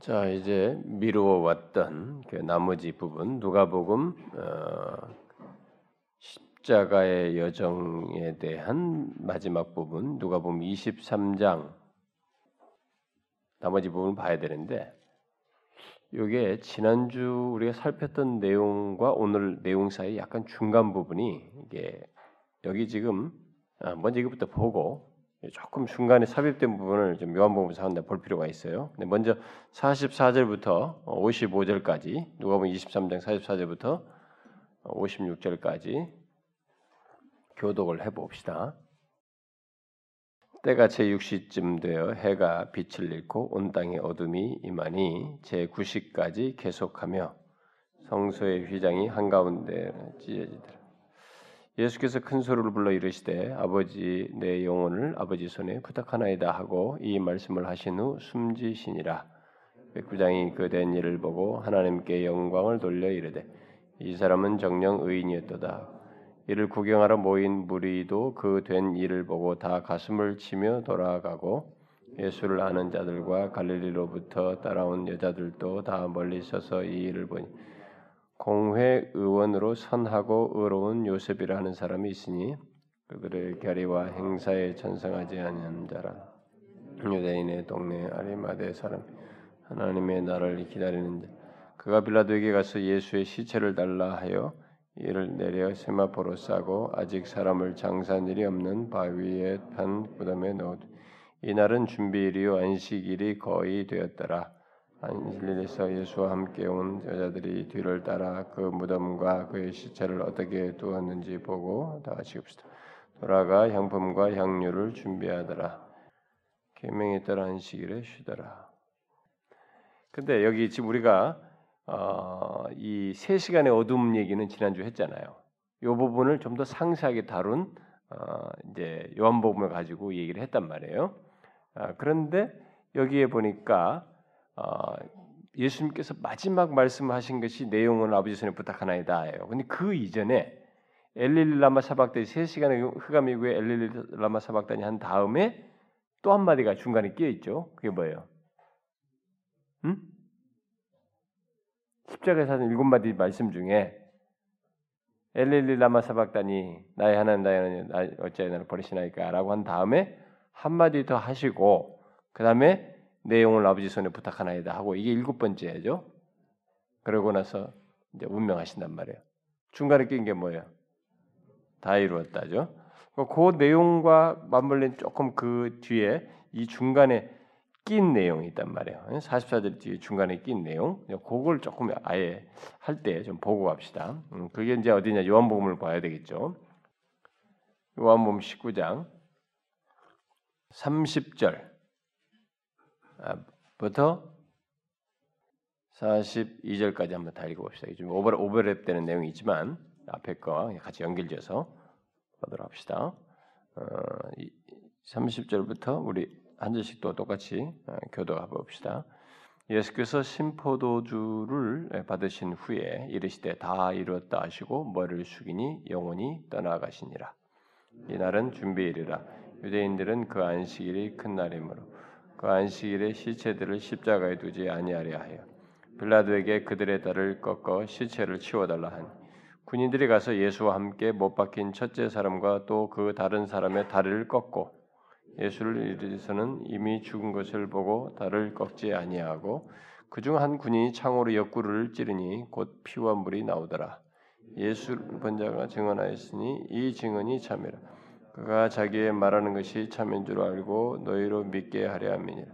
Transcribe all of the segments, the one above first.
자 이제 미루어 왔던 그 나머지 부분 누가복음 어, 십자가의 여정에 대한 마지막 부분 누가복음 23장. 나머지 부분 봐야 되는데 이게 지난주 우리가 살폈던 내용과 오늘 내용 사이 약간 중간 부분이 이게 여기 지금 아, 먼저 이것부터 보고 조금 중간에 삽입된 부분을 좀 요한복음에서 한번 볼 필요가 있어요. 먼저 44절부터 55절까지 누가복음 23장 44절부터 56절까지 교독을 해 봅시다. 때가 제 6시쯤 되어 해가 빛을 잃고 온 땅에 어둠이 임하니 제 9시까지 계속하며 성소의 휘장이 한가운데 찢어지더라. 예수께서 큰 소리를 불러 이르시되 아버지 내 영혼을 아버지 손에 부탁하나이다 하고 이 말씀을 하신 후 숨지시니라. 백부장이 그 된 일을 보고 하나님께 영광을 돌려 이르되 이 사람은 정령 의인이었도다. 이를 구경하러 모인 무리도 그 된 일을 보고 다 가슴을 치며 돌아가고 예수를 아는 자들과 갈릴리로부터 따라온 여자들도 다 멀리 서서 이 일을 보니 공회 의원으로 선하고 의로운 요셉이라는 사람이 있으니 그들의 결의와 행사에 전성하지 않은 자라 유대인의 동네 아리마대 사람 하나님의 나를 기다리는 자 그가 빌라도에게 가서 예수의 시체를 달라 하여 이를 내려 세마포로 싸고 아직 사람을 장사한 일이 없는 바위에 판 무덤에 넣었 이날은 준비일이요 안식일이 거의 되었더라 안실리에서 예수와 함께 온 여자들이 뒤를 따라 그 무덤과 그의 시체를 어떻게 두었는지 보고 다 읍시다. 돌아가 향품과 향료를 준비하더라. 계명에 따라 안식일에 쉬더라. 근데 여기 지금 우리가 어, 이세 시간의 어둠 얘기는 지난주 했잖아요. 이 부분을 좀 더 상세하게 다룬 어, 이제 요한복음을 가지고 얘기를 했단 말이에요. 아, 그런데 여기에 보니까 어, 예수님께서 마지막 말씀하신 것이 내용은 아버지 손에 부탁하나이다예요. 근데 그 이전에 엘릴라마 사박단이 3시간의 흑암 이후에 엘릴라마 사박단이 한 다음에 또 한마디가 중간에 끼어 있죠. 그게 뭐예요? 음? 십자가에서 하는 일곱 마디 말씀 중에 엘릴라마 사박단이 나의 하나님 나의 하나님 어찌하여 나를 버리시나이까라고 한 다음에 한 마디 더 하시고 그 다음에 내용을 아버지 손에 부탁하나이다 하고 이게 일곱 번째죠. 그러고 나서 이제 운명하신단 말이에요. 중간에 낀 게 뭐예요? 다 이루었다죠. 그 내용과 맞물린 조금 그 뒤에 이 중간에 낀 내용이 있단 말이에요. 44절 뒤에 중간에 낀 내용. 그걸 조금 아예 할 때 좀 보고 갑시다. 음, 그게 이제 어디냐? 요한복음을 봐야 되겠죠. 요한복음 19장 30절 부터 42절까지 한번 다 읽어봅시다. 좀 오버, 오버랩 되는 내용이 있지만 앞에 거 같이 연결지어서 보도록 합시다. 어, 30절부터 우리 한 절씩 또 똑같이 어, 교도해 봅시다. 예수께서 심포도주를 받으신 후에 이르시되 다 이루었다 하시고 머리를 숙이니 영원히 떠나가시니라. 이날은 준비일이라 유대인들은 그 안식일이 큰 날이므로 그 안식일에 시체들을 십자가에 두지 아니하려 하여 빌라도에게 그들의 딸을 꺾어 시체를 치워달라 하니 군인들이 가서 예수와 함께 못 박힌 첫째 사람과 또 그 다른 사람의 다리를 꺾고 예수를 이르서는 이미 죽은 것을 보고 다리를 꺾지 아니하고 그중 한 군인이 창으로 옆구리를 찌르니 곧 피와 물이 나오더라. 예수 본자가 증언하였으니 이 증언이 참이라. 그가 자기의 말하는 것이 참인 줄 알고 너희로 믿게 하려 함이니라.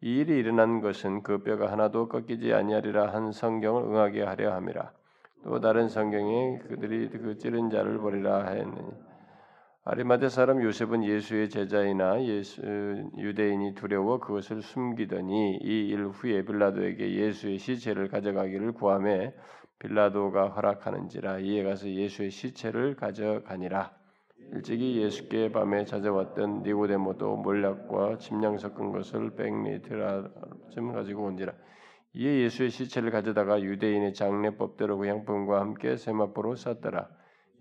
이 일이 일어난 것은 그 뼈가 하나도 꺾이지 아니하리라 한 성경을 응하게 하려 함이라. 또 다른 성경에 그들이 그 찌른 자를 버리라 하였느니 아리마대 사람 요셉은 예수의 제자이나 예수, 유대인이 두려워 그것을 숨기더니 이 일 후에 빌라도에게 예수의 시체를 가져가기를 구함에 빌라도가 허락하는지라 이에 가서 예수의 시체를 가져가니라. 일찍이 예수께 밤에 찾아왔던 니고데모도 몰약과 침량 섞은 것을 백리트라쯤 가지고 온지라. 이에 예수의 시체를 가져다가 유대인의 장례법대로 그 향품과 함께 세마포로 쌌더라.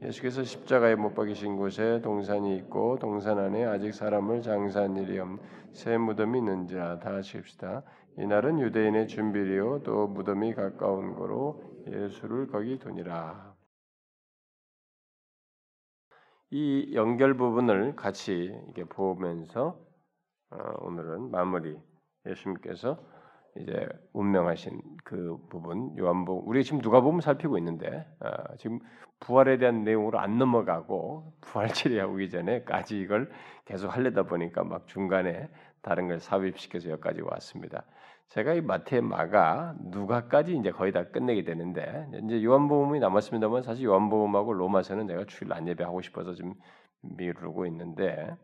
예수께서 십자가에 못 박이신 곳에 동산이 있고 동산 안에 아직 사람을 장사한 일이 없는 새 무덤이 있는지라 다 하십시다. 이날은 유대인의 준비리요 또 무덤이 가까운 거로 예수를 거기 두니라. 이 연결 부분을 같이 이게 보면서 어, 오늘은 마무리 예수님께서 이제 운명하신 그 부분 요한복음 우리 지금 누가 보면 살피고 있는데 어, 지금 부활에 대한 내용으로 안 넘어가고 부활 처리하기 전에까지 이걸 계속 하려다 보니까 막 중간에 다른 걸 삽입시켜서 여기까지 왔습니다. 제가 이 마태, 마가, 누가까지 이제 거의 다 끝내게 되는데 이제 요한복음이 남았습니다만 사실 요한복음하고 로마서는 제가 주일 안 예배 하고 싶어서 지금 미루고 있는데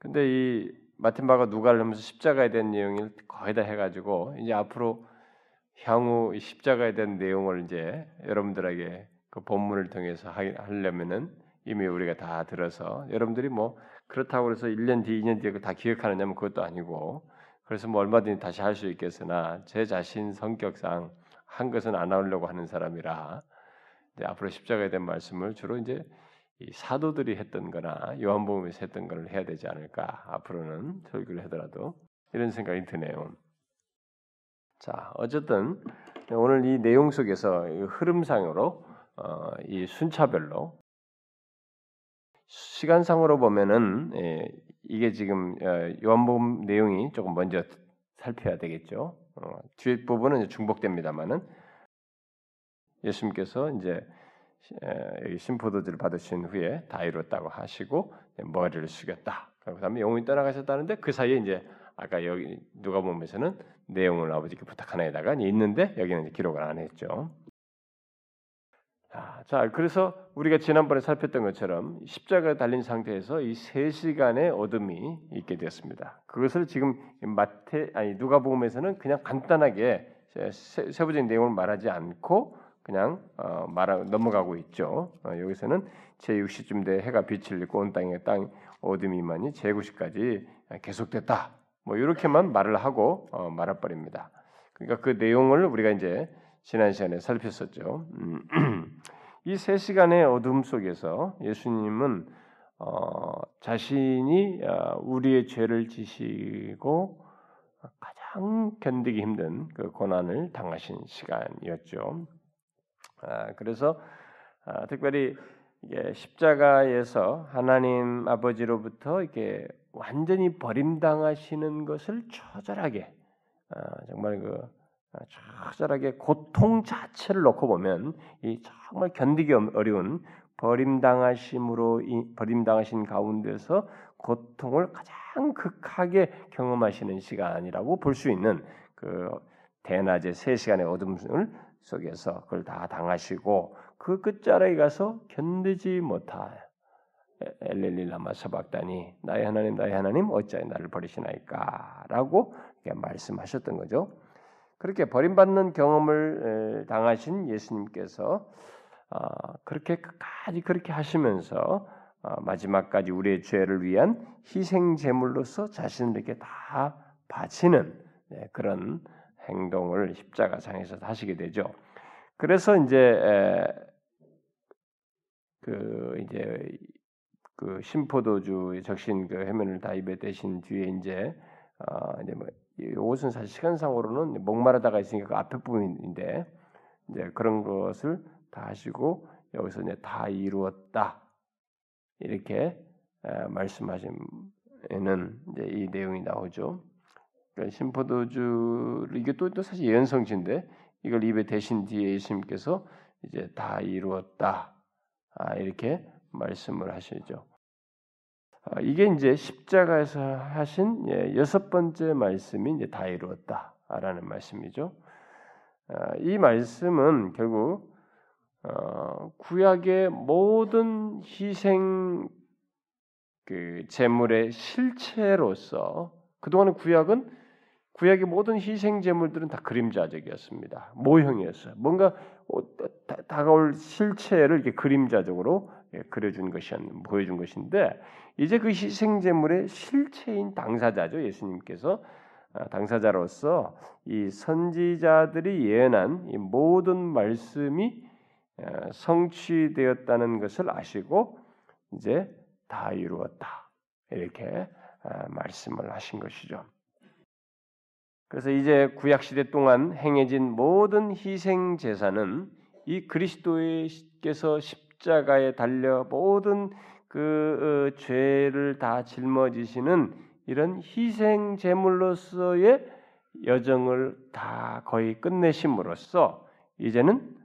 근데 이 마틴 마가 누가를 하면서 십자가에 대한 내용을 거의 다 해가지고 이제 앞으로 향후 십자가에 대한 내용을 이제 여러분들에게 그 본문을 통해서 하려면은 이미 우리가 다 들어서 여러분들이 뭐 그렇다고 해서 1년 뒤, 2년 뒤에 다 기억하느냐면 그것도 아니고 그래서 뭐 얼마든지 다시 할 수 있겠으나 제 자신 성격상 한 것은 안 하려고 하는 사람이라 앞으로 십자가에 대한 말씀을 주로 이제 사도들이 했던 거나 요한복음에서 했던 걸 해야 되지 않을까 앞으로는 설교를 하더라도 이런 생각이 드네요. 자 어쨌든 오늘 이 내용 속에서 흐름상으로 어, 이 순차별로 시간상으로 보면은 예, 이게 지금 어, 요한복음 내용이 조금 먼저 살펴야 되겠죠. 어, 뒤에 부분은 중복됩니다만은 예수님께서 이제 심포도주를 받으신 후에 다 이뤘다고 하시고 머리를 숙였다. 그다음에 영혼이 떠나가셨다는데 그 사이에 이제 아까 여기 누가 보면서는 내용을 아버지께 부탁하나에다가 있는데 여기는 기록을 안 했죠. 자, 그래서 우리가 지난번에 살폈던 것처럼 십자가 달린 상태에서 이 세 시간의 어둠이 있게 되었습니다. 그것을 지금 마태 아니 누가복음에서는 그냥 간단하게 세, 세부적인 내용을 말하지 않고 그냥 어, 말하 넘어가고 있죠. 어, 여기서는 제6시쯤 돼 해가 빛을 잃고 온 땅에 땅 어둠이 많이 제9시까지 계속됐다. 뭐 이렇게만 말을 하고 어, 말아버립니다. 그러니까 그 내용을 우리가 이제 지난 시간에 살폈었죠. 음, 이세 시간의 어둠 속에서 예수님은 어, 자신이 어, 우리의 죄를 지시고 가장 견디기 힘든 그 고난을 당하신 시간이었죠. 아, 그래서 아, 특별히 십자가에서 하나님 아버지로부터 이렇게 완전히 버림당하시는 것을 처절하게 아, 정말 그 처절하게 고통 자체를 놓고 보면 이 정말 견디기 어려운 버림당하심으로 버림당하신 가운데서 고통을 가장 극하게 경험하시는 시간이라고 볼 수 있는 그 대낮의 세 시간의 어둠 속에서 그걸 다 당하시고 그 끝자락에 가서 견디지 못하 엘렐리라마 서박다니 나의 하나님 나의 하나님 어찌하여 나를 버리시나이까라고 말씀하셨던 거죠. 그렇게 버림받는 경험을 당하신 예수님께서 아, 그렇게 끝까지 그렇게 하시면서 아, 마지막까지 우리의 죄를 위한 희생 제물로서 자신을 이렇게 다 바치는 네, 그런 행동을 십자가상에서 하시게 되죠. 그래서 이제 그 이제 그 심포도주 적신 그 해면을 다 입에 대신 뒤에 이제 어 이제 뭐 이것은 사실 시간상으로는 목마르다가 있으니까 그 앞에 부분인데 이제 그런 것을 다 하시고 여기서 이제 다 이루었다 이렇게 말씀하시는 이제 이 내용이 나오죠. 그러니까 심포도주 이게 또, 또 사실 예언성지인데 이걸 입에 대신 뒤에 예수님께서 이제 다 이루었다 아, 이렇게 말씀을 하시죠. 아, 이게 이제 십자가에서 하신 예, 여섯 번째 말씀이 이제 다 이루었다라는 말씀이죠. 아, 이 말씀은 결국 어, 구약의 모든 희생 그 제물의 실체로서 그동안의 구약은 구약의 모든 희생 제물들은 다 그림자적이었습니다. 모형이었어요. 뭔가 어, 다가올 실체를 이렇게 그림자적으로 예, 그려준 것이 보여준 것인데 이제 그 희생 제물의 실체인 당사자죠 예수님께서 아, 당사자로서 이 선지자들이 예언한 이 모든 말씀이 어, 성취되었다는 것을 아시고 이제 다 이루었다 이렇게 아, 말씀을 하신 것이죠. 그래서 이제 구약 시대 동안 행해진 모든 희생 제사는 이 그리스도께서 십 자가에 달려 모든 그 어, 죄를 다 짊어지시는 이런 희생 제물로서의 여정을 다 거의 끝내심으로써 이제는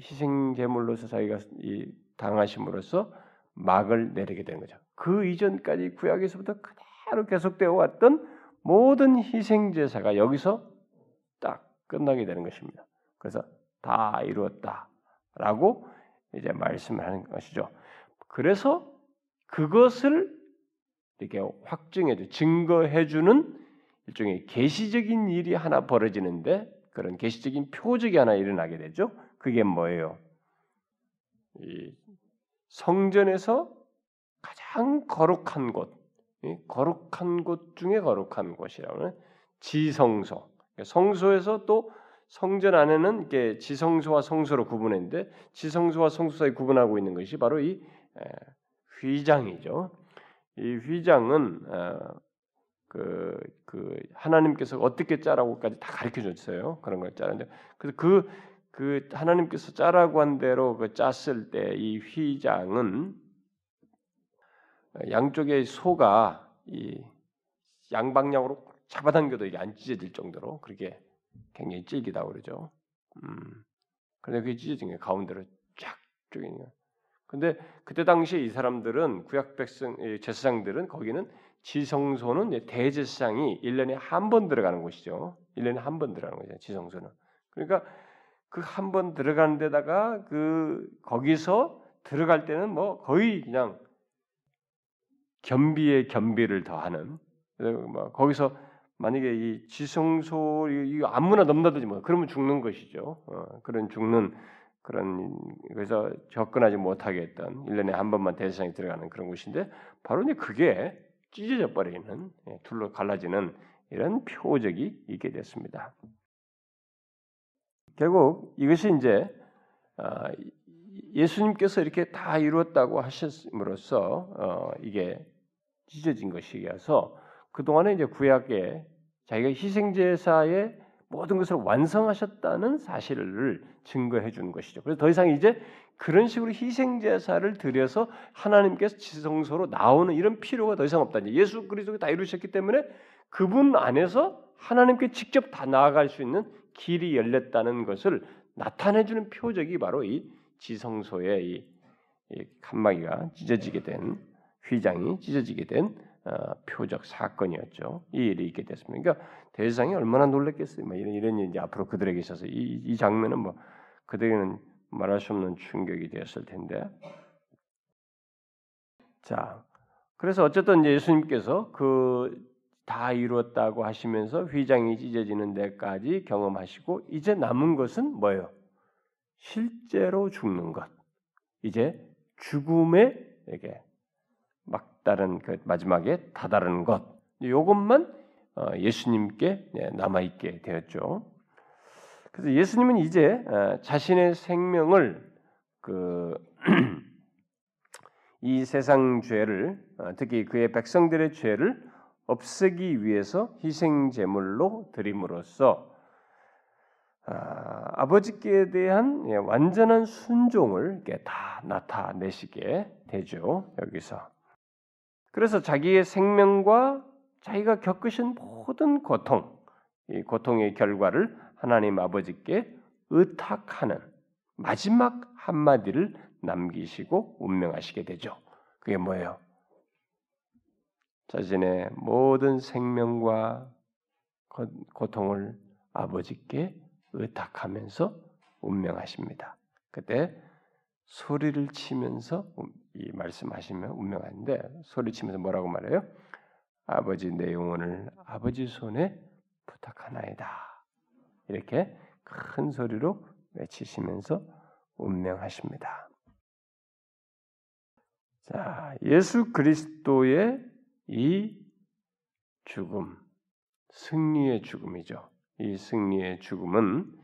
희생 제물로서 자기가 당하심으로써 막을 내리게 되는 거죠. 그 이전까지 구약에서부터 그대로 계속되어 왔던 모든 희생 제사가 여기서 딱 끝나게 되는 것입니다. 그래서 다 이루었다라고 이제 말씀을 하는 것이죠. 그래서 그것을 이렇게 확증해 주, 증거해 주는 일종의 계시적인 일이 하나 벌어지는데 그런 계시적인 표적이 하나 일어나게 되죠. 그게 뭐예요? 이 성전에서 가장 거룩한 곳, 거룩한 곳 중에 거룩한 곳이라고는 지성소. 성소에서 또 성전 안에는 이게 지성소와 성소로 구분했는데 지성소와 성소 사이 구분하고 있는 것이 바로 이 휘장이죠. 이 휘장은 그, 그 하나님께서 어떻게 짜라고까지 다 가르쳐 줬어요. 그런 걸 짜는데 그래서 그, 그 하나님께서 짜라고 한 대로 그 짰을 때 이 휘장은 양쪽의 소가 이 양방향으로 잡아당겨도 이게 안 찢어질 정도로 그렇게 굉장히 찔기다고 그러죠. 음. 근데 그게 찢어진 게 가운데로 쫙 쪼개는 거. 근데 그때 당시에 이 사람들은 구약 백성 제사장들은 거기는 지성소는 대제사장이 1년에 한 번 들어가는 곳이죠. 1년에 한 번 들어가는 거죠. 지성소는. 그러니까 그 한 번 들어가는 데다가 그 거기서 들어갈 때는 뭐 거의 그냥 겸비에 겸비를 더하는 뭐 거기서 만약에 이 지성소 이거 아무나 넘나들지 뭐 그러면 죽는 것이죠. 어, 그런 죽는 그런 그래서 접근하지 못하게 했던 1년에 한 번만 대세상에 들어가는 그런 곳인데 바로 이제 그게 찢어져 버리는 예, 둘로 갈라지는 이런 표적이 있게 됐습니다. 결국 이것이 이제 아, 예수님께서 이렇게 다 이루었다고 하셨음으로써 어, 이게 찢어진 것이어서 그 동안에 이제 구약에 자기가 희생제사의 모든 것을 완성하셨다는 사실을 증거해 주는 것이죠. 그래서 더 이상 이제 그런 식으로 희생제사를 드려서 하나님께서 지성소로 나오는 이런 필요가 더 이상 없다. 예수 그리스도가 다 이루셨기 때문에 그분 안에서 하나님께 직접 다 나아갈 수 있는 길이 열렸다는 것을 나타내 주는 표적이 바로 이 지성소의 이, 이 칸막이가 찢어지게 된 휘장이 찢어지게 된 어, 표적 사건이었죠. 이 일이 있게 됐습니다. 그러니까 대상이 얼마나 놀랐겠어요. 뭐 이런 이런 일이 앞으로 그들에게 있어서 이, 이 장면은 뭐 그들에게는 말할 수 없는 충격이 되었을 텐데. 자, 그래서 어쨌든 예수님께서 그 다 이루었다고 하시면서 휘장이 찢어지는 데까지 경험하시고 이제 남은 것은 뭐예요? 실제로 죽는 것. 이제 죽음에 이게 막 다른 그 마지막에 다다른 것. 이것만 어, 예수님께 예, 남아 있게 되었죠. 그래서 예수님은 이제 어, 자신의 생명을 그 이 세상 죄를 어, 특히 그의 백성들의 죄를 없애기 위해서 희생 제물로 드림으로써 아, 버지께 대한 예, 완전한 순종을 다 나타내시게 되죠. 여기서 그래서 자기의 생명과 자기가 겪으신 모든 고통, 이 고통의 결과를 하나님 아버지께 의탁하는 마지막 한마디를 남기시고 운명하시게 되죠. 그게 뭐예요? 자신의 모든 생명과 고통을 아버지께 의탁하면서 운명하십니다. 그때 소리를 치면서 이 말씀하시면 운명하는데 소리 치면서 뭐라고 말해요? 아버지 내 영혼을 아버지 손에 부탁하나이다. 이렇게 큰 소리로 외치시면서 운명하십니다. 자, 예수 그리스도의 이 죽음, 승리의 죽음이죠. 이 승리의 죽음은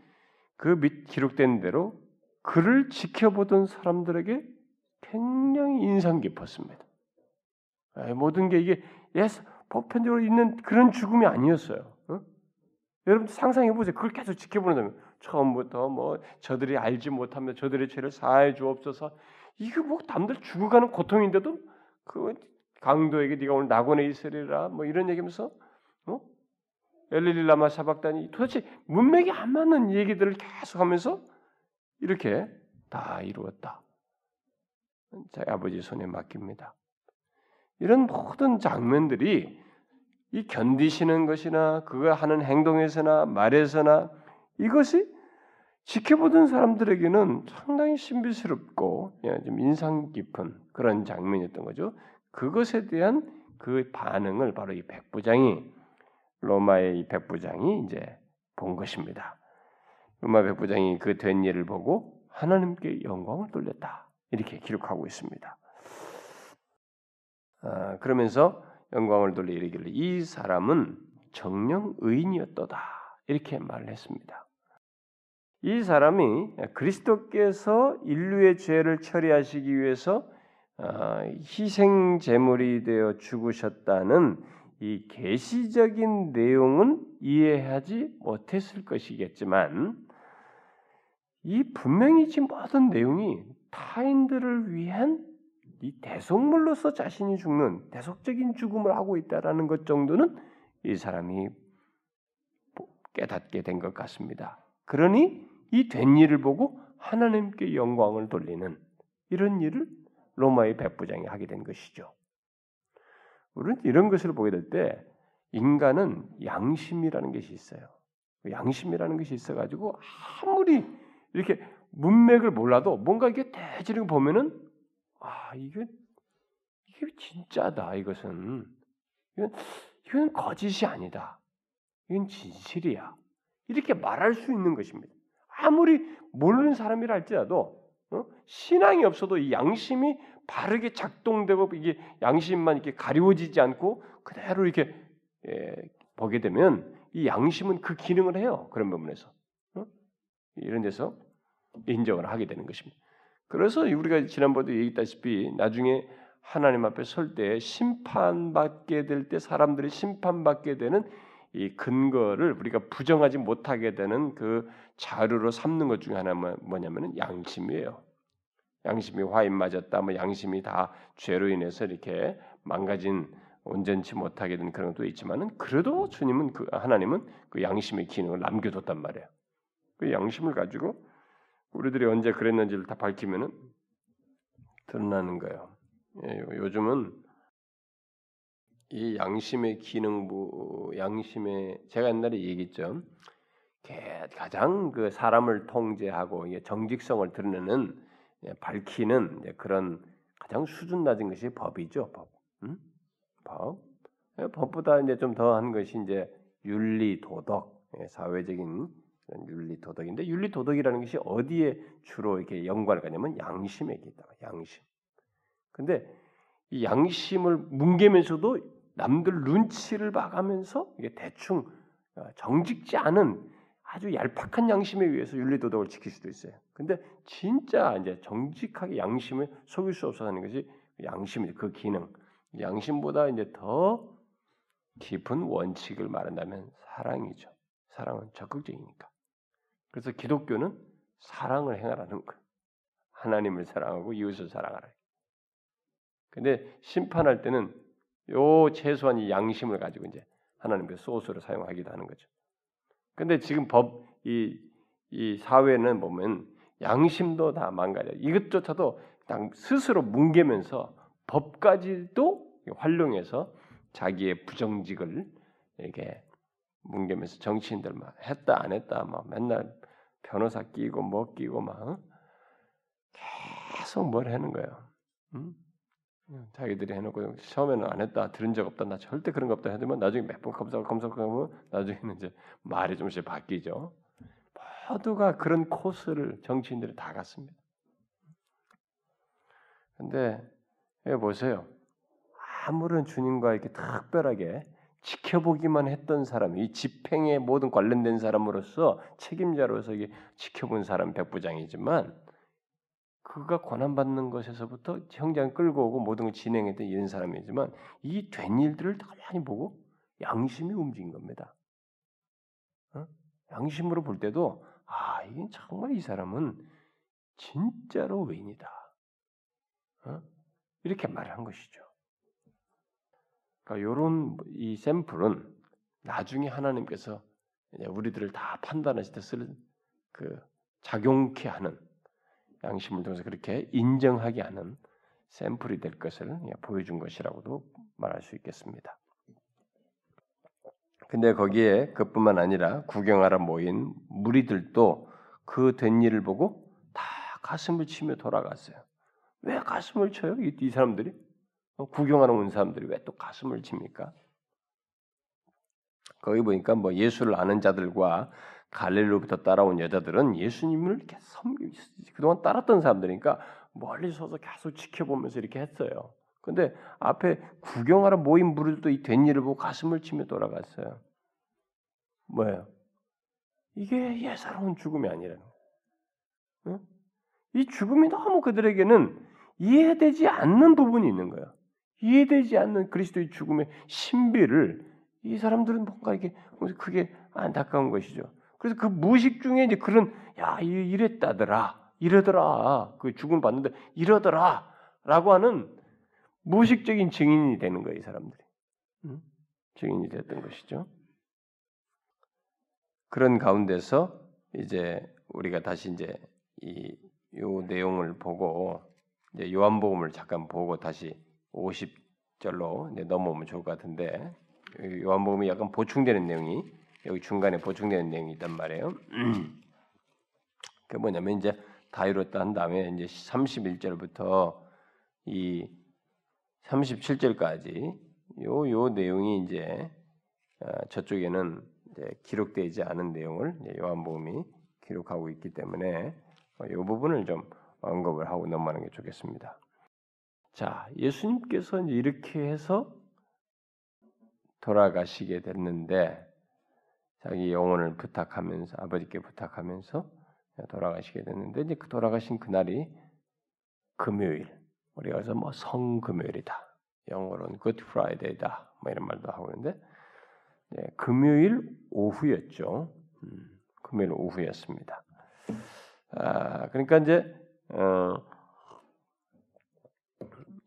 그 밑 기록된 대로 그를 지켜보던 사람들에게 굉장히 인상 깊었습니다. 모든 게 이게 보편적으로 있는 그런 죽음이 아니었어요. 어? 여러분 상상해 보세요. 그걸 계속 지켜보는 처음부터 뭐 저들이 알지 못하면 저들의 죄를 사해 주옵소서. 이거 뭐 남들 죽어가는 고통인데도 그 강도에게 네가 오늘 낙원에 있으리라 뭐 이런 얘기하면서 어? 엘리릴라마 사박단이 도대체 문맥이 안 맞는 얘기들을 계속하면서 이렇게 다 이루었다. 자 아버지 손에 맡깁니다. 이런 모든 장면들이 이 견디시는 것이나 그가 하는 행동에서나 말에서나 이것이 지켜보던 사람들에게는 상당히 신비스럽고 예, 좀 인상 깊은 그런 장면이었던 거죠. 그것에 대한 그 반응을 바로 이 백부장이 로마의 이 백부장이 이제 본 것입니다. 로마 백부장이 그 된 일을 보고 하나님께 영광을 돌렸다 이렇게 기록하고 있습니다. 아, 그러면서 영광을 돌려 이르기를 이 사람은 정령 의인이었도다 이렇게 말을 했습니다. 이 사람이 그리스도께서 인류의 죄를 처리하시기 위해서 아, 희생 제물이 되어 죽으셨다는 이 계시적인 내용은 이해하지 못했을 것이겠지만 이 분명히 지금 모든 내용이 타인들을 위한 이 대속물로서 자신이 죽는 대속적인 죽음을 하고 있다라는 것 정도는 이 사람이 깨닫게 된 것 같습니다. 그러니 이 된 일을 보고 하나님께 영광을 돌리는 이런 일을 로마의 백부장이 하게 된 것이죠. 우리는 이런 것을 보게 될 때 인간은 양심이라는 것이 있어요. 양심이라는 것이 있어가지고 아무리 이렇게 문맥을 몰라도 뭔가 이게 대지를 보면은 아 이게 이게 진짜다 이것은 이건 이건 거짓이 아니다. 이건 진실이야. 이렇게 말할 수 있는 것입니다. 아무리 모르는 사람이라 할지라도 어? 신앙이 없어도 이 양심이 바르게 작동되고 이게 양심만 이렇게 가리워지지 않고 그대로 이렇게 예, 보게 되면 이 양심은 그 기능을 해요. 그런 부분에서 어? 이런 데서 인정을 하게 되는 것입니다. 그래서 우리가 지난번에도 얘기했다시피 나중에 하나님 앞에 설 때 심판받게 될 때 사람들이 심판받게 되는 이 근거를 우리가 부정하지 못하게 되는 그 자료로 삼는 것 중에 하나는 뭐냐면은 양심이에요. 양심이 화인 맞았다, 뭐 양심이 다 죄로 인해서 이렇게 망가진 온전치 못하게 된 그런 것도 있지만은 그래도 주님은 그 하나님은 그 양심의 기능을 남겨뒀단 말이에요. 그 양심을 가지고 우리들이 언제 그랬는지를 다 밝히면은 드러나는 거예요. 예, 요즘은 이 양심의 기능부, 양심의 제가 옛날에 얘기했죠. 가장 그 사람을 통제하고 정직성을 드러내는 예, 밝히는 그런 가장 수준 낮은 것이 법이죠. 법. 음? 법. 예, 법보다 이제 좀 더한 것이 이제 윤리 도덕, 예, 사회적인 윤리 도덕인데 윤리 도덕이라는 것이 어디에 주로 이렇게 연관을 가냐면 양심에 있다. 양심. 근데 이 양심을 뭉개면서도 남들 눈치를 봐가면서 이게 대충 어, 정직지 않은 아주 얄팍한 양심에 의해서 윤리 도덕을 지킬 수도 있어요. 근데 진짜 이제 정직하게 양심을 속일 수 없어 하는 것이 양심이 그 기능. 양심보다 이제 더 깊은 원칙을 말한다면 사랑이죠. 사랑은 적극적이니까. 그래서 기독교는 사랑을 행하라는 거예요. 하나님을 사랑하고 이웃을 사랑하라. 근데 심판할 때는 요 최소한 이 양심을 가지고 이제 하나님께 소스로 사용하기도 하는 거죠. 근데 지금 법, 이, 이 사회는 보면 양심도 다 망가져. 이것조차도 스스로 뭉개면서 법까지도 활용해서 자기의 부정직을 이렇게 뭉개면서 정치인들 막 했다 안 했다 막 맨날 변호사 끼고 뭐 끼고 막 계속 뭘 하는 거예요. 응? 자기들이 해놓고 처음에는 안 했다 들은 적 없다 나 절대 그런 거 없다 해도면 나중에 몇 번 검사 검사하면 나중에는 이제 말이 좀씩 바뀌죠. 모두가 그런 코스를 정치인들이 다 갔습니다. 근데 보세요. 아무런 주님과 이렇게 특별하게 지켜보기만 했던 사람, 이 집행에 모든 관련된 사람으로서 책임자로서 이게 지켜본 사람 백부장이지만 그가 권한받는 것에서부터 형장 끌고 오고 모든 걸 진행했던 이런 사람이지만 이 된 일들을 가만히 보고 양심이 움직인 겁니다. 어? 양심으로 볼 때도 아 이게 정말 이 사람은 진짜로 외인이다. 어? 이렇게 말을 한 것이죠. 그러니까 이런 이 샘플은 나중에 하나님께서 우리들을 다 판단하실 때 쓸 그 작용케 하는 양심을 통해서 그렇게 인정하게 하는 샘플이 될 것을 보여준 것이라고도 말할 수 있겠습니다. 근데 거기에 그뿐만 아니라 구경하러 모인 무리들도 그 된 일을 보고 다 가슴을 치며 돌아갔어요. 왜 가슴을 쳐요? 이, 이 사람들이 어, 구경하러 온 사람들이 왜 또 가슴을 칩니까? 거기 보니까 뭐 예수를 아는 자들과 갈릴로부터 따라온 여자들은 예수님을 이렇게 섬기 그동안 따랐던 사람들이니까 멀리 서서 계속 지켜보면서 이렇게 했어요. 근데 앞에 구경하러 모인 무리들도 이 된 일을 보고 가슴을 치며 돌아갔어요. 뭐예요? 이게 예사로운 죽음이 아니라는 거예요. 이 죽음이 너무 그들에게는 이해되지 않는 부분이 있는 거예요. 이해되지 않는 그리스도의 죽음의 신비를 이 사람들은 뭔가 이게 그게 안타까운 것이죠. 그래서 그 무식 중에 이제 그런 야 이랬다더라 이러더라 그 죽음 받는데 이러더라라고 하는 무식적인 증인이 되는 거예요 이 사람들이 응? 증인이 됐던 것이죠. 그런 가운데서 이제 우리가 다시 이제 이 요 내용을 보고 이제 요한복음을 잠깐 보고 다시 50절로 넘어오면 좋을 것 같은데 요한복음이 약간 보충되는 내용이 여기 중간에 보충되는 내용이 있단 말이에요. 그 뭐냐면 이제 다이로다 한 다음에 이제 31절부터 이 37절까지 요 요 내용이 이제 어, 저쪽에는 이제 기록되지 않은 내용을 요한복음이 기록하고 있기 때문에 이 어, 부분을 좀 언급을 하고 넘어가는 게 좋겠습니다. 자, 예수님께서 이렇게 해서 돌아가시게 됐는데 자기 영혼을 부탁하면서 아버지께 부탁하면서 돌아가시게 됐는데 이제 그 돌아가신 그날이 금요일 우리가 그래서 뭐 성금요일이다 영어로는 Good Friday다 뭐 이런 말도 하고 있는데 네, 금요일 오후였죠. 음, 금요일 오후였습니다. 아, 그러니까 이제 어,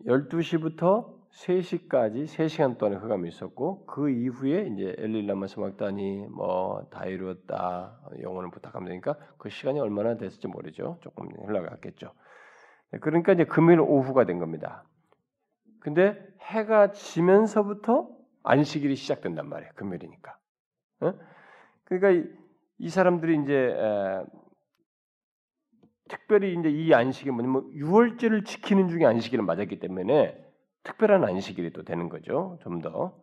12시부터 3시까지 3시간 동안의 흑암이 있었고 그 이후에 이제 엘릴라마 스막다니 뭐 다이루었다 영혼을 부탁하면 되니까 그 시간이 얼마나 됐을지 모르죠. 조금 흘러갔겠죠. 그러니까 이제 금요일 오후가 된 겁니다. 근데 해가 지면서부터 안식일이 시작된단 말이에요. 금요일이니까. 어? 그러니까 이, 이, 사람들이 이제 에, 특별히 이제 이 안식이 뭐냐면 유월절을 지키는 중에 안식일을 맞았기 때문에 특별한 안식일이 또 되는 거죠. 좀 더.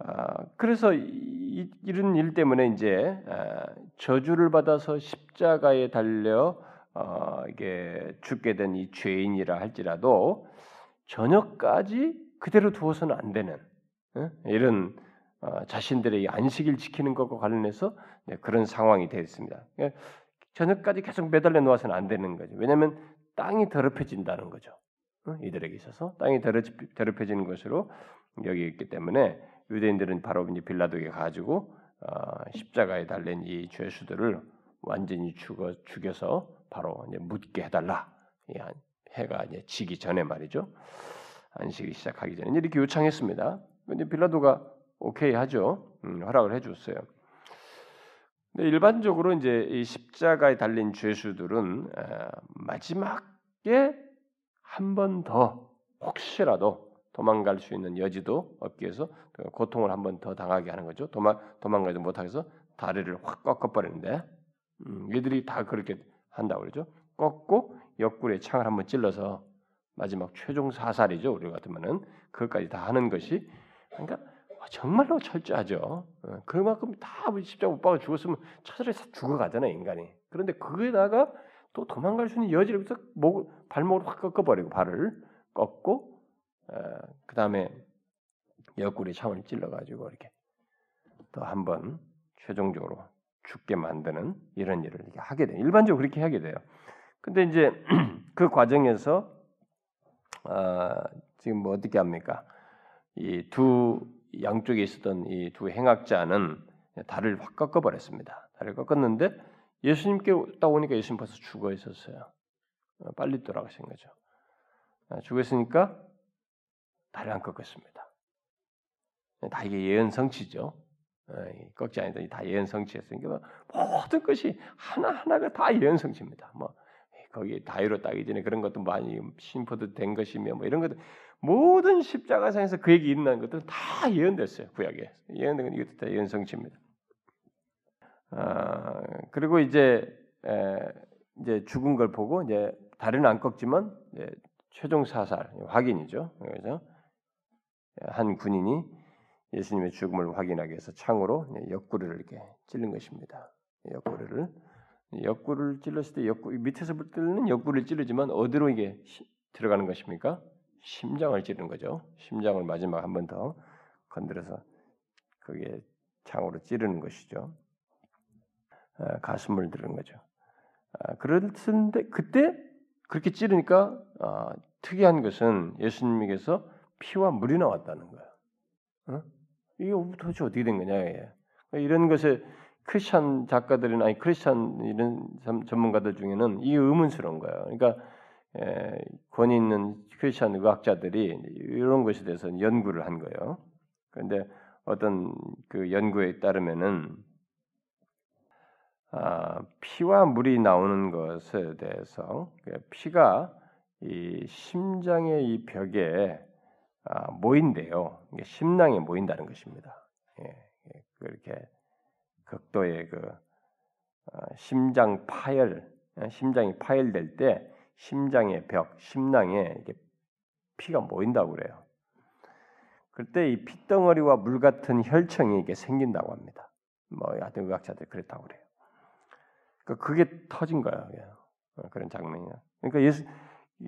아, 그래서 이, 런일 때문에 이제 아, 저주를 받아서 십자가에 달려 어, 이게 죽게 된 이 죄인이라 할지라도 저녁까지 그대로 두어서는 안 되는 어? 이런 어, 자신들의 안식일 지키는 것과 관련해서 네, 그런 상황이 되어 있습니다. 그러니까 저녁까지 계속 매달려 놓아서는 안 되는 거죠. 왜냐하면 땅이 더럽혀진다는 거죠. 어? 이들에게 있어서 땅이 더럽혀지는 것으로 여기 있기 때문에 유대인들은 바로 이제 빌라도에게 가지고 어, 십자가에 달린 이 죄수들을 완전히 죽어 죽여서 바로 이제 묻게 해달라. 해가 이제 지기 전에 말이죠. 안식이 시작하기 전에 이렇게 요청했습니다. 근데 빌라도가 오케이 하죠. 음, 허락을 해줬어요. 일반적으로 이제 이 십자가에 달린 죄수들은 마지막에 한 번 더 혹시라도 도망갈 수 있는 여지도 없기 위해서 그 고통을 한 번 더 당하게 하는 거죠. 도망 도망가지 못하게 해서 다리를 확 꺾어버리는데 음, 얘들이 다 그렇게 한다고 그러죠. 꺾고 옆구리에 창을 한번 찔러서 마지막 최종 사살이죠. 우리 같으면은 그것까지 다 하는 것이 그러니까 정말로 철저하죠. 어, 그만큼 다 십자가 못 박아 죽었으면 차라리 죽어가잖아요 인간이. 그런데 그에다가 또 도망갈 수 있는 여지를 위해서 목, 발목을 확 꺾어버리고 발을 꺾고 어, 그 다음에 옆구리 창을 찔러가지고 이렇게 또 한번 최종적으로 죽게 만드는 이런 일을 이렇게 하게 돼요. 일반적으로 그렇게 하게 돼요. 근데 이제 그 과정에서 어, 지금 뭐 어떻게 합니까? 이 두 양쪽에 있었던 이 두 행악자는 다리를 확 꺾어버렸습니다. 다리를 꺾었는데 예수님께 딱 오니까 예수님 벌써 죽어 있었어요. 어, 빨리 돌아가신 거죠. 아, 죽어 있으니까 다리 안 꺾었습니다. 다 이게 예언 성취죠. 어, 꺾지 않다 다 예언 성취했으니까 모든 것이 하나 하나가 다 예언 성취입니다. 뭐 거기 다이로 따기 전에 그런 것도 많이 심포도 된 것이며 뭐 이런 것들 모든 십자가상에서 그 얘기 있는 것들은 다 예언됐어요 구약에 예언된 건 이것도 다 예언 성취입니다. 아, 그리고 이제 에, 이제 죽은 걸 보고 이제 다리는 안 꺾지만 최종 사살 확인이죠. 그래서 한 군인이 예수님의 죽음을 확인하기 위해서 창으로 옆구리를 이렇게 찔른 것입니다. 옆구리를 옆구리를 찔렀을 때 옆구 밑에서 볼 때는 옆구리를 찌르지만 어디로 이게 시, 들어가는 것입니까? 심장을 찌르는 거죠. 심장을 마지막 한 번 더 건드려서 거기에 창으로 찌르는 것이죠. 아, 가슴을 들은 거죠. 아, 그런데 그때 그렇게 찌르니까 아, 특이한 것은 예수님에게서 피와 물이 나왔다는 거예요. 어? 이게 도대체 어떻게 된 거냐? 이게. 이런 것에 크리스천 작가들이나 아니 크리스천 이런 전문가들 중에는 이게 의문스러운 거예요. 그러니까 에, 권위 있는 크리스천 의학자들이 이런 것에 대해서 연구를 한 거예요. 그런데 어떤 그 연구에 따르면은 아, 피와 물이 나오는 것에 대해서 그 피가 이 심장의 이 벽에 아, 모인대요. 심낭에 모인다는 것입니다. 예, 예, 그렇게 극도의 그 어, 심장 파열, 예, 심장이 파열될 때 심장의 벽, 심낭에 이렇게 피가 모인다고 그래요. 그때 이 핏덩어리와 물 같은 혈청이 이게 생긴다고 합니다. 뭐 하여튼 의학자들 그랬다고 그래요. 그러니까 그게 터진 거예요. 어, 그런 장면이야. 그러니까 예수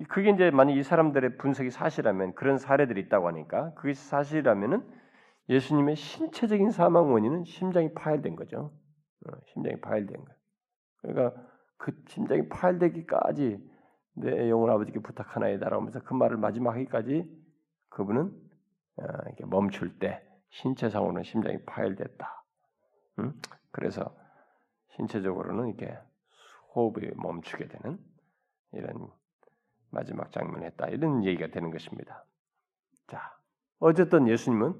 그게 이제 만약 이 사람들의 분석이 사실이라면 그런 사례들이 있다고 하니까 그게 사실이라면은 예수님의 신체적인 사망 원인은 심장이 파열된 거죠. 어, 심장이 파열된 거. 그러니까 그 심장이 파열되기까지 내 영혼 아버지께 부탁하나이다라고 하면서 그 말을 마지막 하기까지 그분은 어, 이렇게 멈출 때 신체상으로는 심장이 파열됐다. 음? 그래서 신체적으로는 이렇게 호흡이 멈추게 되는 이런 마지막 장면을 했다. 이런 얘기가 되는 것입니다. 자, 어쨌든 예수님은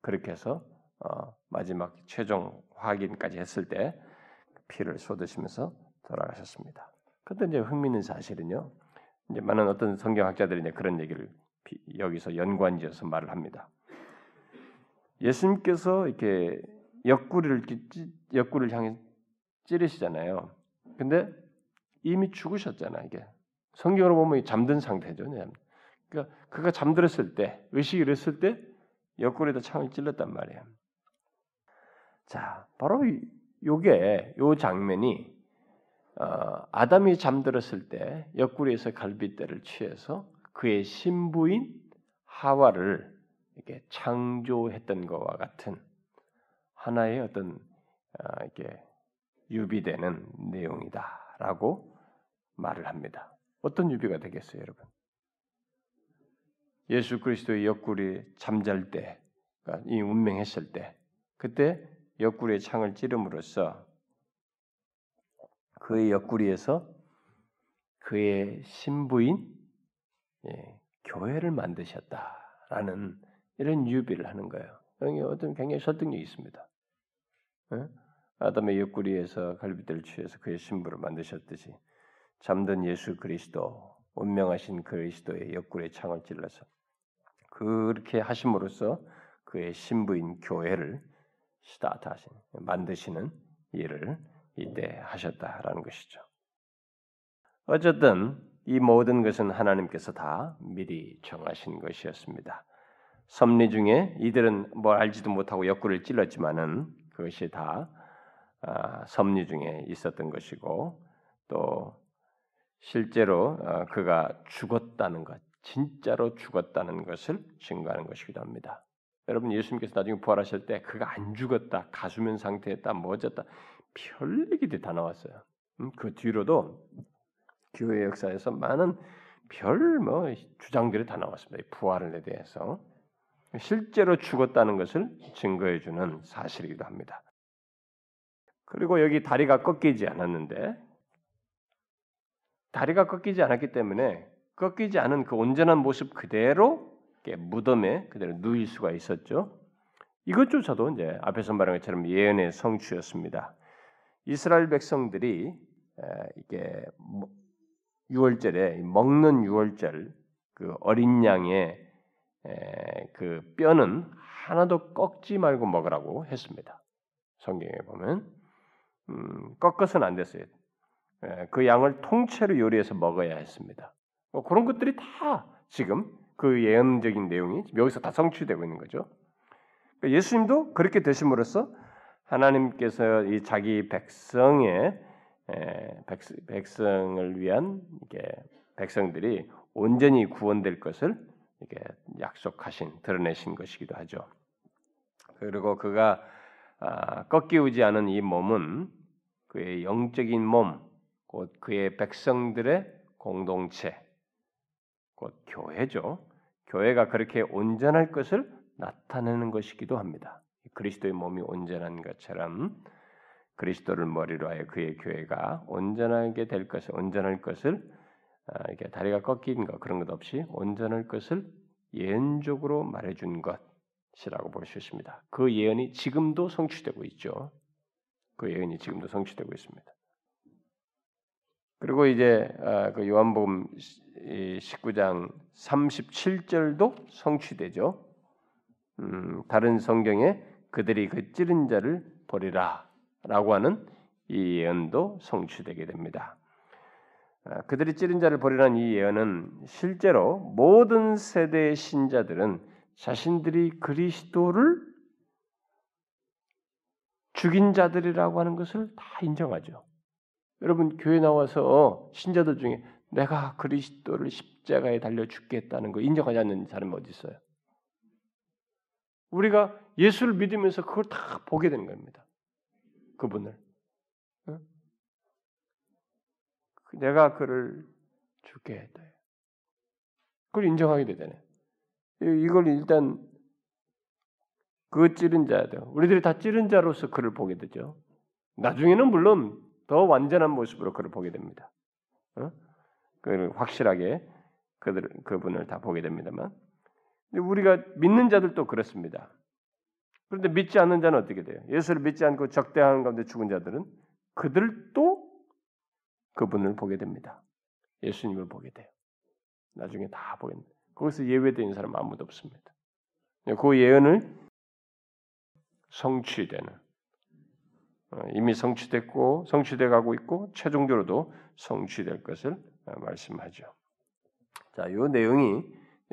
그렇게 해서 어, 마지막 최종 확인까지 했을 때 피를 쏟으시면서 돌아가셨습니다. 그런데 이제 흥미있는 사실은요. 이제 많은 어떤 성경학자들이 이제 그런 얘기를 여기서 연관지어서 말을 합니다. 예수님께서 이렇게 옆구리를 옆구리를 향해 찌르시잖아요. 근데 이미 죽으셨잖아 이게 성경으로 보면 잠든 상태죠. 그러니까 그가 잠들었을 때 의식이 잃었을 때 옆구리에다 창을 찔렀단 말이에요. 자, 바로 요게 요 장면이 어, 아담이 잠들었을 때 옆구리에서 갈빗대를 취해서 그의 신부인 하와를 이렇게 창조했던 것과 같은 하나의 어떤 어, 이렇게 유비되는 내용이다라고 말을 합니다. 어떤 유비가 되겠어요, 여러분? 예수 그리스도의 옆구리 잠잘 때, 그러니까 이 운명했을 때, 그때 옆구리에 창을 찌름으로써 그의 옆구리에서 그의 신부인 예, 교회를 만드셨다라는 이런 유비를 하는 거예요. 여기 어떤 굉장히 설득력이 있습니다. 예? 아담의 옆구리에서 갈비뼈를 취해서 그의 신부를 만드셨듯이 잠든 예수 그리스도, 운명하신 그리스도의 옆구리에 창을 찔러서 그렇게 하심으로써 그의 신부인 교회를 스타트하신 만드시는 일을 이때 하셨다라는 것이죠. 어쨌든 이 모든 것은 하나님께서 다 미리 정하신 것이었습니다. 섭리 중에 이들은 뭘 알지도 못하고 옆구리를 찔렀지만은 그것이 다 아, 섭리 중에 있었던 것이고 또 실제로 어, 그가 죽었다는 것, 진짜로 죽었다는 것을 증거하는 것이기도 합니다. 여러분 예수님께서 나중에 부활하실 때 그가 안 죽었다, 가수면 상태였다, 뭐졌다 별 얘기들이 다 나왔어요. 음, 그 뒤로도 교회 역사에서 많은 별 뭐 주장들이 다 나왔습니다. 부활에 대해서 실제로 죽었다는 것을 증거해 주는 사실이기도 합니다. 그리고 여기 다리가 꺾이지 않았는데 다리가 꺾이지 않았기 때문에 꺾이지 않은 그 온전한 모습 그대로 무덤에 그대로 누일 수가 있었죠. 이것조차도 이제 앞에서 말한 것처럼 예언의 성취였습니다. 이스라엘 백성들이 이게 유월절에 먹는 유월절 그 어린 양의 그 뼈는 하나도 꺾지 말고 먹으라고 했습니다. 성경에 보면 음, 꺾어서는 안 됐어요. 그 양을 통째로 요리해서 먹어야 했습니다. 뭐 그런 것들이 다 지금 그 예언적인 내용이 여기서 다 성취되고 있는 거죠. 그러니까 예수님도 그렇게 되심으로써 하나님께서 이 자기 백성의 백성을 위한 이게 백성들이 온전히 구원될 것을 이렇게 약속하신 드러내신 것이기도 하죠. 그리고 그가 아, 꺾이지 않은 이 몸은 그의 영적인 몸, 곧 그의 백성들의 공동체, 곧 교회죠. 교회가 그렇게 온전할 것을 나타내는 것이기도 합니다. 그리스도의 몸이 온전한 것처럼 그리스도를 머리로 하여 그의 교회가 온전하게 될 것을 온전할 것을 아, 이렇게 다리가 꺾인 것 그런 것 없이 온전할 것을 예언적으로 말해준 것이라고 볼 수 있습니다. 그 예언이 지금도 성취되고 있죠. 그 예언이 지금도 성취되고 있습니다. 그리고 이제 아, 그 요한복음 19장 37절도 성취되죠. 음, 다른 성경에 그들이 그 찌른 자를 버리라라고 하는 이 예언도 성취되게 됩니다. 아, 그들이 찌른 자를 버리라는 이 예언은 실제로 모든 세대의 신자들은 자신들이 그리스도를 죽인 자들이라고 하는 것을 다 인정하죠. 여러분 교회 나와서 신자들 중에 내가 그리스도를 십자가에 달려 죽겠다는 거 인정하지 않는 사람이 어디 있어요? 우리가 예수를 믿으면서 그걸 다 보게 되는 겁니다. 그분을. 내가 그를 죽게 했다. 그걸 인정하게 되잖아요. 이걸 일단 그 찌른 자들, 우리들이 다 찌른 자로서 그를 보게 되죠. 나중에는 물론 더 완전한 모습으로 그를 보게 됩니다. 어? 그 확실하게 그들 그분을 다 보게 됩니다만 우리가 믿는 자들도 그렇습니다. 그런데 믿지 않는 자는 어떻게 돼요? 예수를 믿지 않고 적대하는 가운데 죽은 자들은 그들도 그분을 보게 됩니다. 예수님을 보게 돼요. 나중에 다 보게 됩니다. 거기서 예외된 사람 아무도 없습니다. 그 예언을 성취되는 어, 이미 성취됐고 성취돼 가고 있고 최종적으로도 성취될 것을 어, 말씀하죠. 자, 이 내용이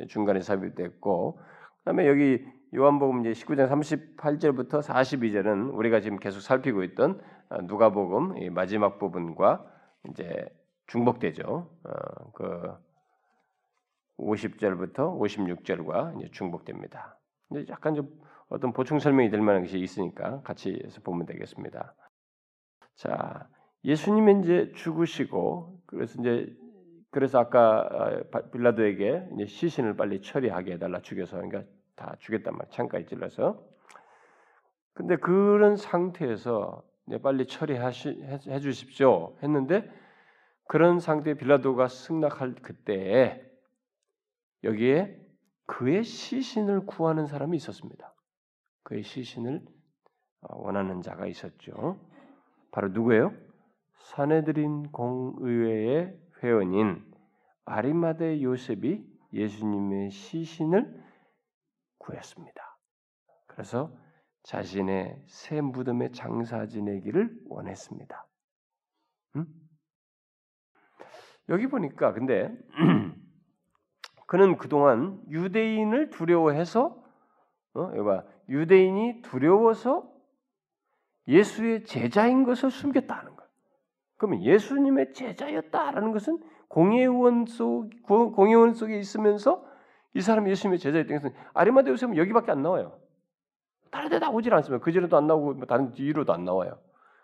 중간에 삽입됐고 그다음에 여기 요한복음 이제 19장 38절부터 42절은 우리가 지금 계속 살피고 있던 어, 누가복음 마지막 부분과 이제 중복되죠. 어, 그 50절부터 56절과 이제 중복됩니다. 이제 약간 좀 어떤 보충 설명이 될 만한 것이 있으니까 같이 해서 보면 되겠습니다. 자, 예수님이 이제 죽으시고 그래서 이제 그래서 아까 아, 빌라도에게 이제 시신을 빨리 처리하게 해달라 죽여서 그러니까 다 죽였단 말 창가에 찔러서 근데 그런 상태에서 빨리 처리해 주십시오 했는데 그런 상태에 빌라도가 승낙할 그때에 여기에 그의 시신을 구하는 사람이 있었습니다. 그의 시신을 어, 원하는 자가 있었죠. 바로 누구예요? 사내들인 공의회의 회원인 아리마대 요셉이 예수님의 시신을 구했습니다. 그래서 자신의 새 무덤에 장사 지내기를 원했습니다. 음? 여기 보니까 근데 그는 그동안 유대인을 두려워해서 어? 여봐 유대인이 두려워서 예수의 제자인 것을 숨겼다는. 그러면 예수님의 제자였다라는 것은 공예원 속 공예원 속에 있으면서 이 사람이 예수님의 제자였던 것은 아리마대 요셉은 여기밖에 안 나와요. 다른 데 나오질 않습니다. 그 전에도 안 나오고 뭐 다른 뒤로도 안 나와요.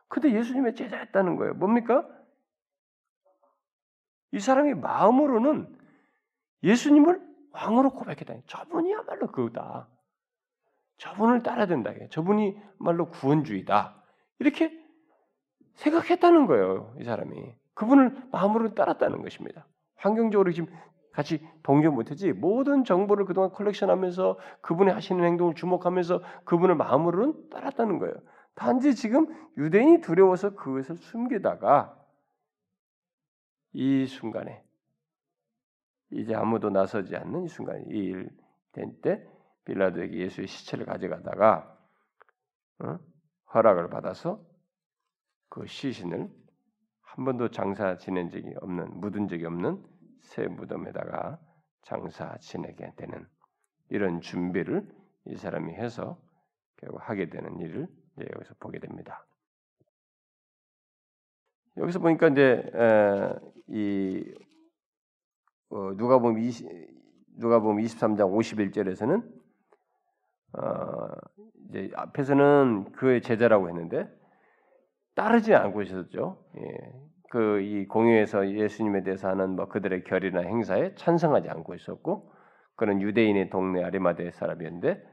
근데 예수님의 제자였다는 거예요. 뭡니까? 이 사람이 마음으로는 예수님을 왕으로 고백했다. 저분이야말로 그거다. 저분을 따라야 된다. 저분이 말로 구원주의다. 이렇게 생각했다는 거예요. 이 사람이 그분을 마음으로 따랐다는 것입니다. 환경적으로 지금 같이 동조 못했지 모든 정보를 그동안 컬렉션하면서 그분의 하시는 행동을 주목하면서 그분을 마음으로는 따랐다는 거예요. 단지 지금 유대인이 두려워서 그것을 숨기다가 이 순간에 이제 아무도 나서지 않는 이 순간에 이일된때 빌라도에게 예수의 시체를 가져가다가 어? 허락을 받아서 그 시신을 한 번도 장사 지낸 적이 없는 묻은 적이 없는 새 무덤에다가 장사 지내게 되는 이런 준비를 이 사람이 해서 결국 하게 되는 일을 이제 여기서 보게 됩니다. 여기서 보니까 이제 에, 이 어, 누가 보면 20, 누가 보면 23장 51절에서는 어, 이제 앞에서는 그의 제자라고 했는데 따르지 않고 있었죠. 예. 그 이 공유에서 예수님에 대해서 하는 뭐 그들의 결이나 행사에 찬성하지 않고 있었고 그는 유대인의 동네 아리마대 사람이었는데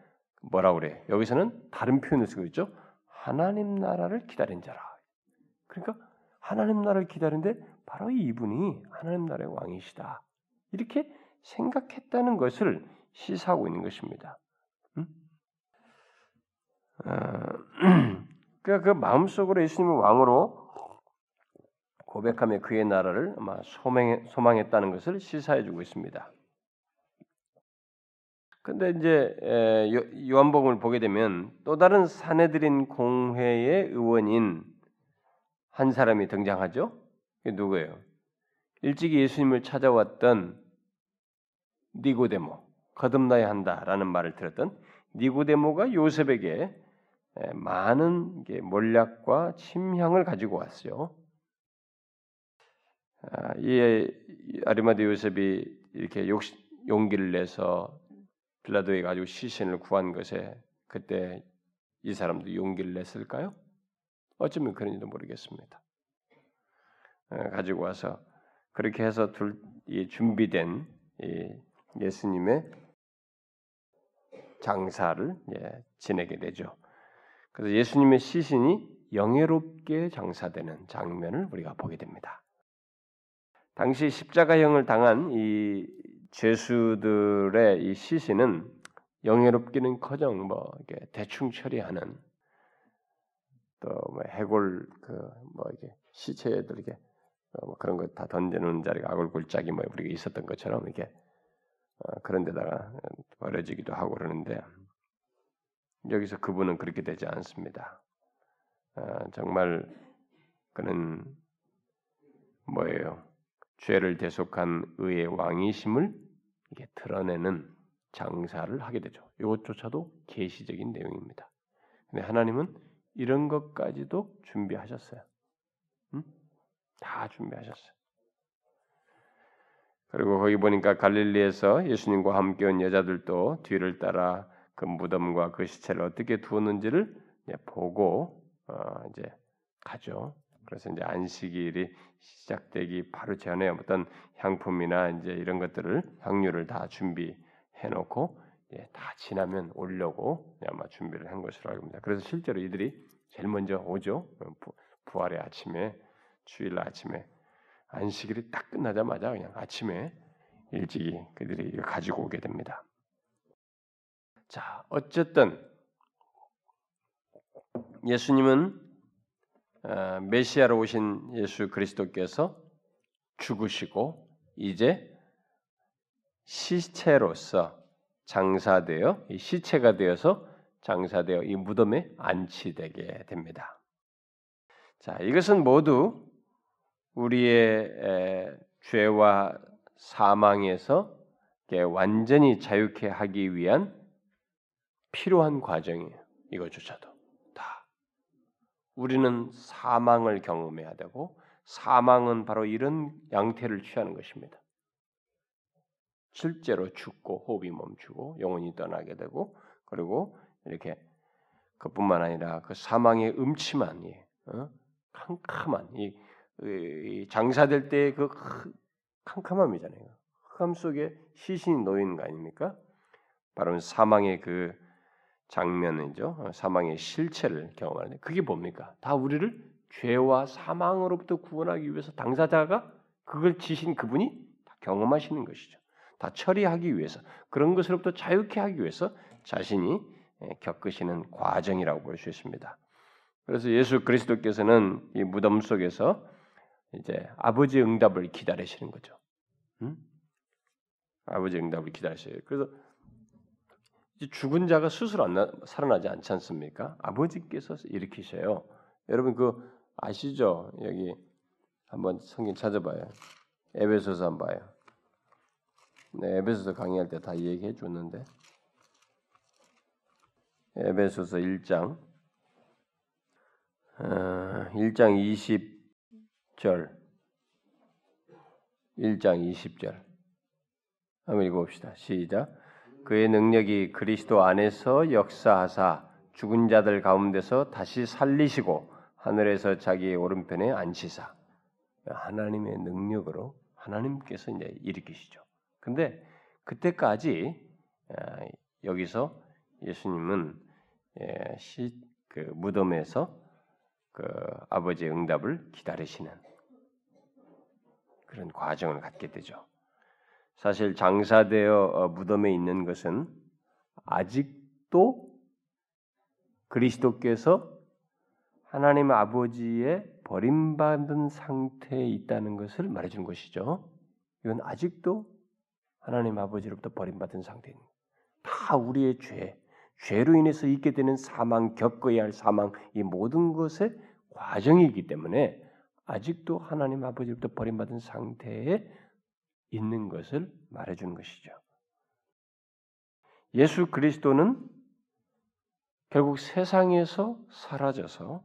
뭐라 그래? 여기서는 다른 표현을 쓰고 있죠. 하나님 나라를 기다린 자라. 그러니까 하나님 나라를 기다리는데 바로 이분이 하나님 나라의 왕이시다. 이렇게 생각했다는 것을 시사하고 있는 것입니다. 음? 어, 그러니까 그 마음속으로 예수님을 왕으로 고백하며 그의 나라를 아마 소망했다는 것을 시사해주고 있습니다. 근데 이제 요한복음을 보게 되면 또 다른 사내들인 공회의 의원인 한 사람이 등장하죠. 그게 누구예요? 일찍이 예수님을 찾아왔던 니고데모, 거듭나야 한다라는 말을 들었던 니고데모가 요셉에게 많은 몰약과 침향을 가지고 왔어요. 아, 이 아리마드 요셉이 이렇게 용기를 내서 빌라도에 가지고 시신을 구한 것에 그때 이 사람도 용기를 냈을까요? 어쩌면 그런지도 모르겠습니다. 아, 가지고 와서 그렇게 해서 둘, 이 준비된 이 예수님의 장사를 예, 지내게 되죠. 그래서 예수님의 시신이 영예롭게 장사되는 장면을 우리가 보게 됩니다. 당시 십자가형을 당한 이 죄수들의 이 시신은 영예롭기는커녕 뭐 이게 대충 처리하는 또 뭐 해골 그 뭐 이게 시체들 이게 뭐 그런 거 다 던져놓는 자리가 아골골짜기 뭐 우리가 있었던 것처럼 이게 어 그런 데다가 버려지기도 하고 그러는데 여기서 그분은 그렇게 되지 않습니다. 어 정말 그는 뭐예요? 죄를 대속한 의의 왕이심을 이게 드러내는 장사를 하게 되죠. 이것조차도 계시적인 내용입니다. 근데 하나님은 이런 것까지도 준비하셨어요. 응? 다 준비하셨어요. 그리고 거기 보니까 갈릴리에서 예수님과 함께 온 여자들도 뒤를 따라 그 무덤과 그 시체를 어떻게 두었는지를 보고 어 이제 가죠. 그래서 이제 안식일이 시작되기 바로 전에 어떤 향품이나 이제 이런 것들을 향유를 다 준비해 놓고 예, 다 지나면 오려고 아마 준비를 한 것으로 알고 있습니다. 그래서 실제로 이들이 제일 먼저 오죠. 부, 부활의 아침에 주일 아침에 안식일이 딱 끝나자마자 그냥 아침에 일찍이 그들이 가지고 오게 됩니다. 자, 어쨌든 예수님은 어, 메시아로 오신 예수 그리스도께서 죽으시고 이제 시체로서 장사되어 이 시체가 되어서 장사되어 이 무덤에 안치되게 됩니다. 자, 이것은 모두 우리의 죄와 사망에서 완전히 자유케 하기 위한 필요한 과정이에요. 이것조차도. 우리는 사망을 경험해야 되고 사망은 바로 이런 양태를 취하는 것입니다. 실제로 죽고 호흡이 멈추고 영혼이 떠나게 되고 그리고 이렇게 그뿐만 아니라 그 사망의 음침한 이 어? 캄캄한 이, 이 장사될 때의 그 캄캄함이잖아요. 흑암 속에 시신이 놓이는 거 아닙니까? 바로 사망의 그 장면이죠. 어, 사망의 실체를 경험하는데 그게 뭡니까? 다 우리를 죄와 사망으로부터 구원하기 위해서 당사자가 그걸 지신 그분이 다 경험하시는 것이죠. 다 처리하기 위해서 그런 것으로부터 자유케 하기 위해서 자신이 예, 겪으시는 과정이라고 볼 수 있습니다. 그래서 예수 그리스도께서는 이 무덤 속에서 이제 아버지의 응답을 기다리시는 거죠. 응? 아버지의 응답을 기다리셔요. 그래서 죽은 자가 스스로 안 나, 살아나지 않지 않습니까? 아버지께서 일으키셔요. 여러분 그 아시죠? 여기 한번 성경 찾아봐요. 에베소서 한번 봐요. 네, 에베소서 강의할 때 다 얘기해 줬는데 에베소서 1장 어, 1장 20절 1장 20절 한번 읽어봅시다. 시작 그의 능력이 그리스도 안에서 역사하사 죽은 자들 가운데서 다시 살리시고 하늘에서 자기의 오른편에 앉히사 하나님의 능력으로 하나님께서 이제 일으키시죠. 근데 그때까지 아, 여기서 예수님은 예, 시, 그 무덤에서 그 아버지의 응답을 기다리시는 그런 과정을 갖게 되죠. 사실 장사되어 어, 무덤에 있는 것은 아직도 그리스도께서 하나님 아버지의 버림받은 상태에 있다는 것을 말해주는 것이죠. 이건 아직도 하나님 아버지로부터 버림받은 상태입니다. 다 우리의 죄, 죄로 인해서 있게 되는 사망, 겪어야 할 사망, 이 모든 것의 과정이기 때문에 아직도 하나님 아버지로부터 버림받은 상태에 있는 것을 말해주는 것이죠. 예수 그리스도는 결국 세상에서 사라져서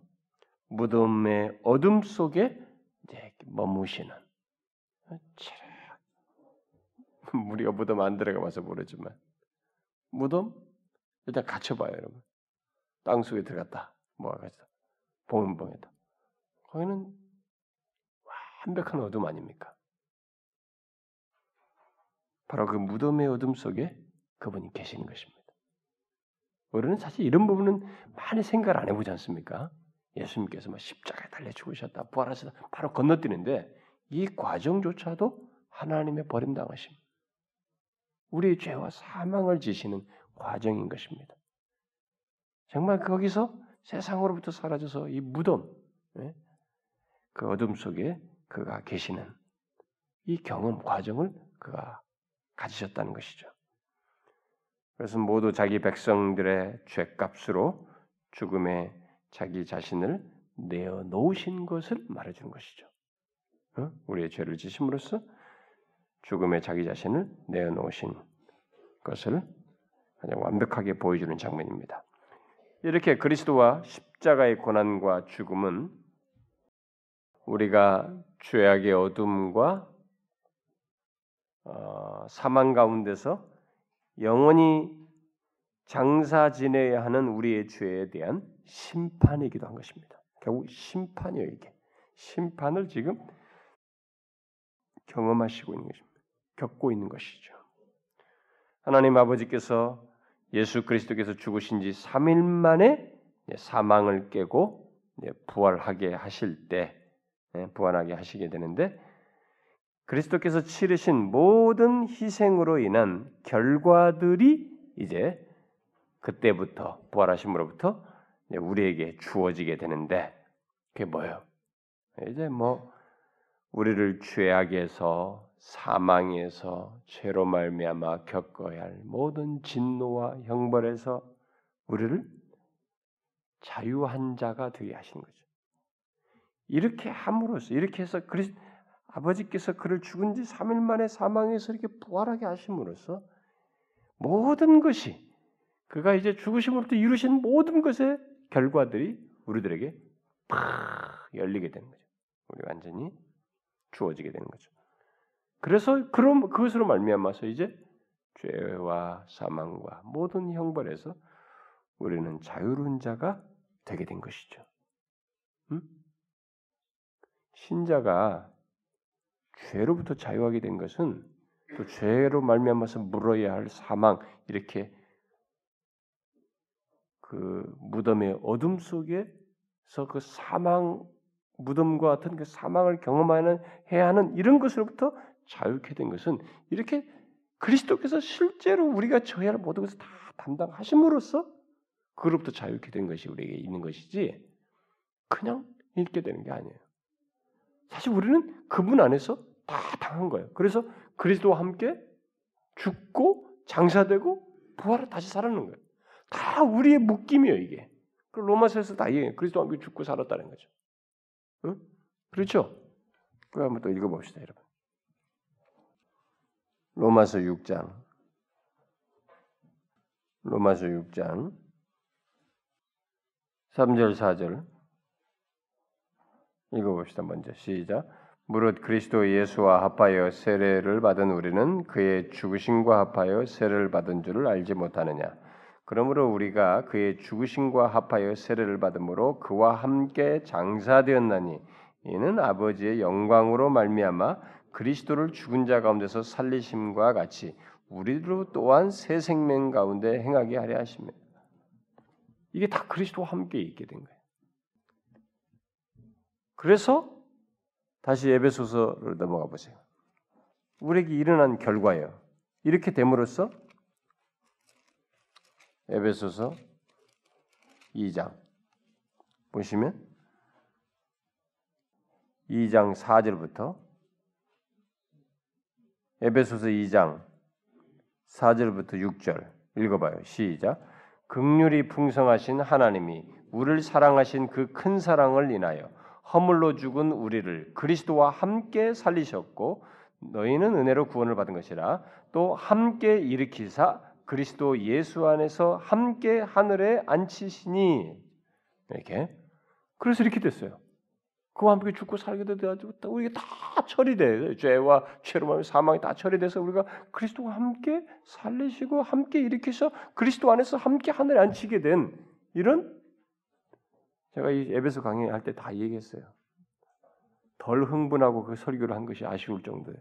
무덤의 어둠 속에 머무시는 우리가 무덤 안 들어가 봐서 모르지만. 무덤? 일단 갇혀봐요 여러분. 땅 속에 들어갔다. 뭐가 갇혔다 봉은봉에다. 거기는 완벽한 어둠 아닙니까? 바로 그 무덤의 어둠 속에 그분이 계시는 것입니다. 우리는 사실 이런 부분은 많이 생각을 안 해보지 않습니까? 예수님께서 막 십자가에 달려 죽으셨다, 부활하셨다, 바로 건너뛰는데 이 과정조차도 하나님의 버림당하심, 우리의 죄와 사망을 지시는 과정인 것입니다. 정말 거기서 세상으로부터 사라져서 이 무덤, 예? 그 어둠 속에 그가 계시는 이 경험 과정을 그가 가지셨다는 것이죠. 그래서 모두 자기 백성들의 죄값으로 죽음에 자기 자신을 내어 놓으신 것을 말해주는 것이죠. 어? 우리의 죄를 지심으로써 죽음에 자기 자신을 내어 놓으신 것을 가장 완벽하게 보여주는 장면입니다. 이렇게 그리스도와 십자가의 고난과 죽음은 우리가 죄악의 어둠과 어, 사망 가운데서 영원히 장사 지내야 하는 우리의 죄에 대한 심판이기도 한 것입니다. 결국 심판이에요 이게 심판을 지금 경험하시고 있는 것입니다. 겪고 있는 것이죠. 하나님 아버지께서 예수 그리스도께서 죽으신 지 3일 만에 사망을 깨고 부활하게 하실 때 예, 부활하게 하시게 되는데 그리스도께서 치르신 모든 희생으로 인한 결과들이 이제 그때부터 부활하심으로부터 우리에게 주어지게 되는데 그게 뭐예요? 이제 뭐 우리를 죄악에서 사망에서 죄로 말미암아 겪어야 할 모든 진노와 형벌에서 우리를 자유한 자가 되게 하신 거죠. 이렇게 함으로써 이렇게 해서 그리스 아버지께서 그를 죽은 지 3일 만에 사망해서 이렇게 부활하게 하심으로써 모든 것이 그가 이제 죽으심으로부터 이루신 모든 것의 결과들이 우리들에게 팍 열리게 되는 거죠. 우리 완전히 주어지게 되는 거죠. 그래서 그럼 그것으로 말미암아서 이제 죄와 사망과 모든 형벌에서 우리는 자유로운 자가 되게 된 것이죠. 음? 신자가 죄로부터 자유하게 된 것은 또 죄로 말미암아서 물어야 할 사망 이렇게 그 무덤의 어둠 속에서 그 사망 무덤과 같은 그 사망을 경험하는 해야 하는 이런 것으로부터 자유케 된 것은 이렇게 그리스도께서 실제로 우리가 져야 할 모든 것을 다 담당하심으로써 그로부터 자유케 된 것이 우리에게 있는 것이지 그냥 읽게 되는 게 아니에요. 사실 우리는 그분 안에서 다 당한 거예요. 그래서 그리스도와 함께 죽고 장사되고 부활을 다시 살아는 거예요. 다 우리의 묶임이에요, 이게. 그 로마서에서 다 얘기해요. 그리스도와 함께 죽고 살았다는 거죠. 응? 그렇죠? 그 한번 또 읽어봅시다, 여러분. 로마서 6장. 로마서 6장. 3절, 4절. 읽어봅시다, 먼저. 시작. 무릇 그리스도 예수와 합하여 세례를 받은 우리는 그의 죽으심과 합하여 세례를 받은 줄을 알지 못하느냐. 그러므로 우리가 그의 죽으심과 합하여 세례를 받음으로 그와 함께 장사되었나니 이는 아버지의 영광으로 말미암아 그리스도를 죽은 자 가운데서 살리심과 같이 우리도 또한 새 생명 가운데 행하게 하려 하십니다. 이게 다 그리스도와 함께 있게 된 거예요. 그래서 다시 에베소서를 넘어가 보세요. 우리에게 일어난 결과예요. 이렇게 됨으로써 에베소서 2장 보시면 2장 4절부터 에베소서 2장 4절부터 6절 읽어봐요. 시작. 극률이 풍성하신 하나님이 우리를 사랑하신 그 큰 사랑을 인하여 허물로 죽은 우리를 그리스도와 함께 살리셨고 너희는 은혜로 구원을 받은 것이라. 또 함께 일으키사 그리스도 예수 안에서 함께 하늘에 앉히시니. 이렇게. 그래서 이렇게 됐어요. 그와 함께 죽고 살게 돼가지고 우리가 다 처리돼. 죄와 죄로 말미 사망이 다 처리돼서 우리가 그리스도와 함께 살리시고 함께 일으키셔 그리스도 안에서 함께 하늘에 앉히게 된 이런 제가 이 에베소 강의할 때 다 얘기했어요. 덜 흥분하고 그 설교를 한 것이 아쉬울 정도예요.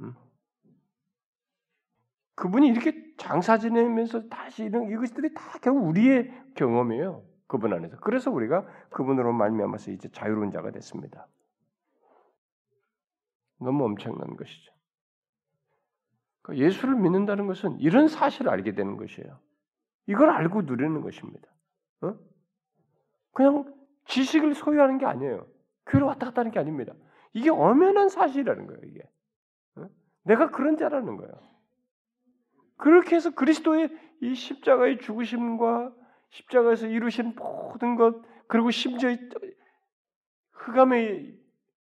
음? 그분이 이렇게 장사 지내면서 다시 이런 이것들이 다 결국 우리의 경험이에요. 그분 안에서. 그래서 우리가 그분으로 말미암아서 이제 자유로운 자가 됐습니다. 너무 엄청난 것이죠. 그러니까 예수를 믿는다는 것은 이런 사실을 알게 되는 것이에요. 이걸 알고 누리는 것입니다. 어? 그냥 지식을 소유하는 게 아니에요. 교회로 왔다 갔다 하는 게 아닙니다. 이게 엄연한 사실이라는 거예요, 이게. 어? 내가 그런 자라는 거예요. 그렇게 해서 그리스도의 이 십자가의 죽으심과 십자가에서 이루신 모든 것, 그리고 심지어 흑암의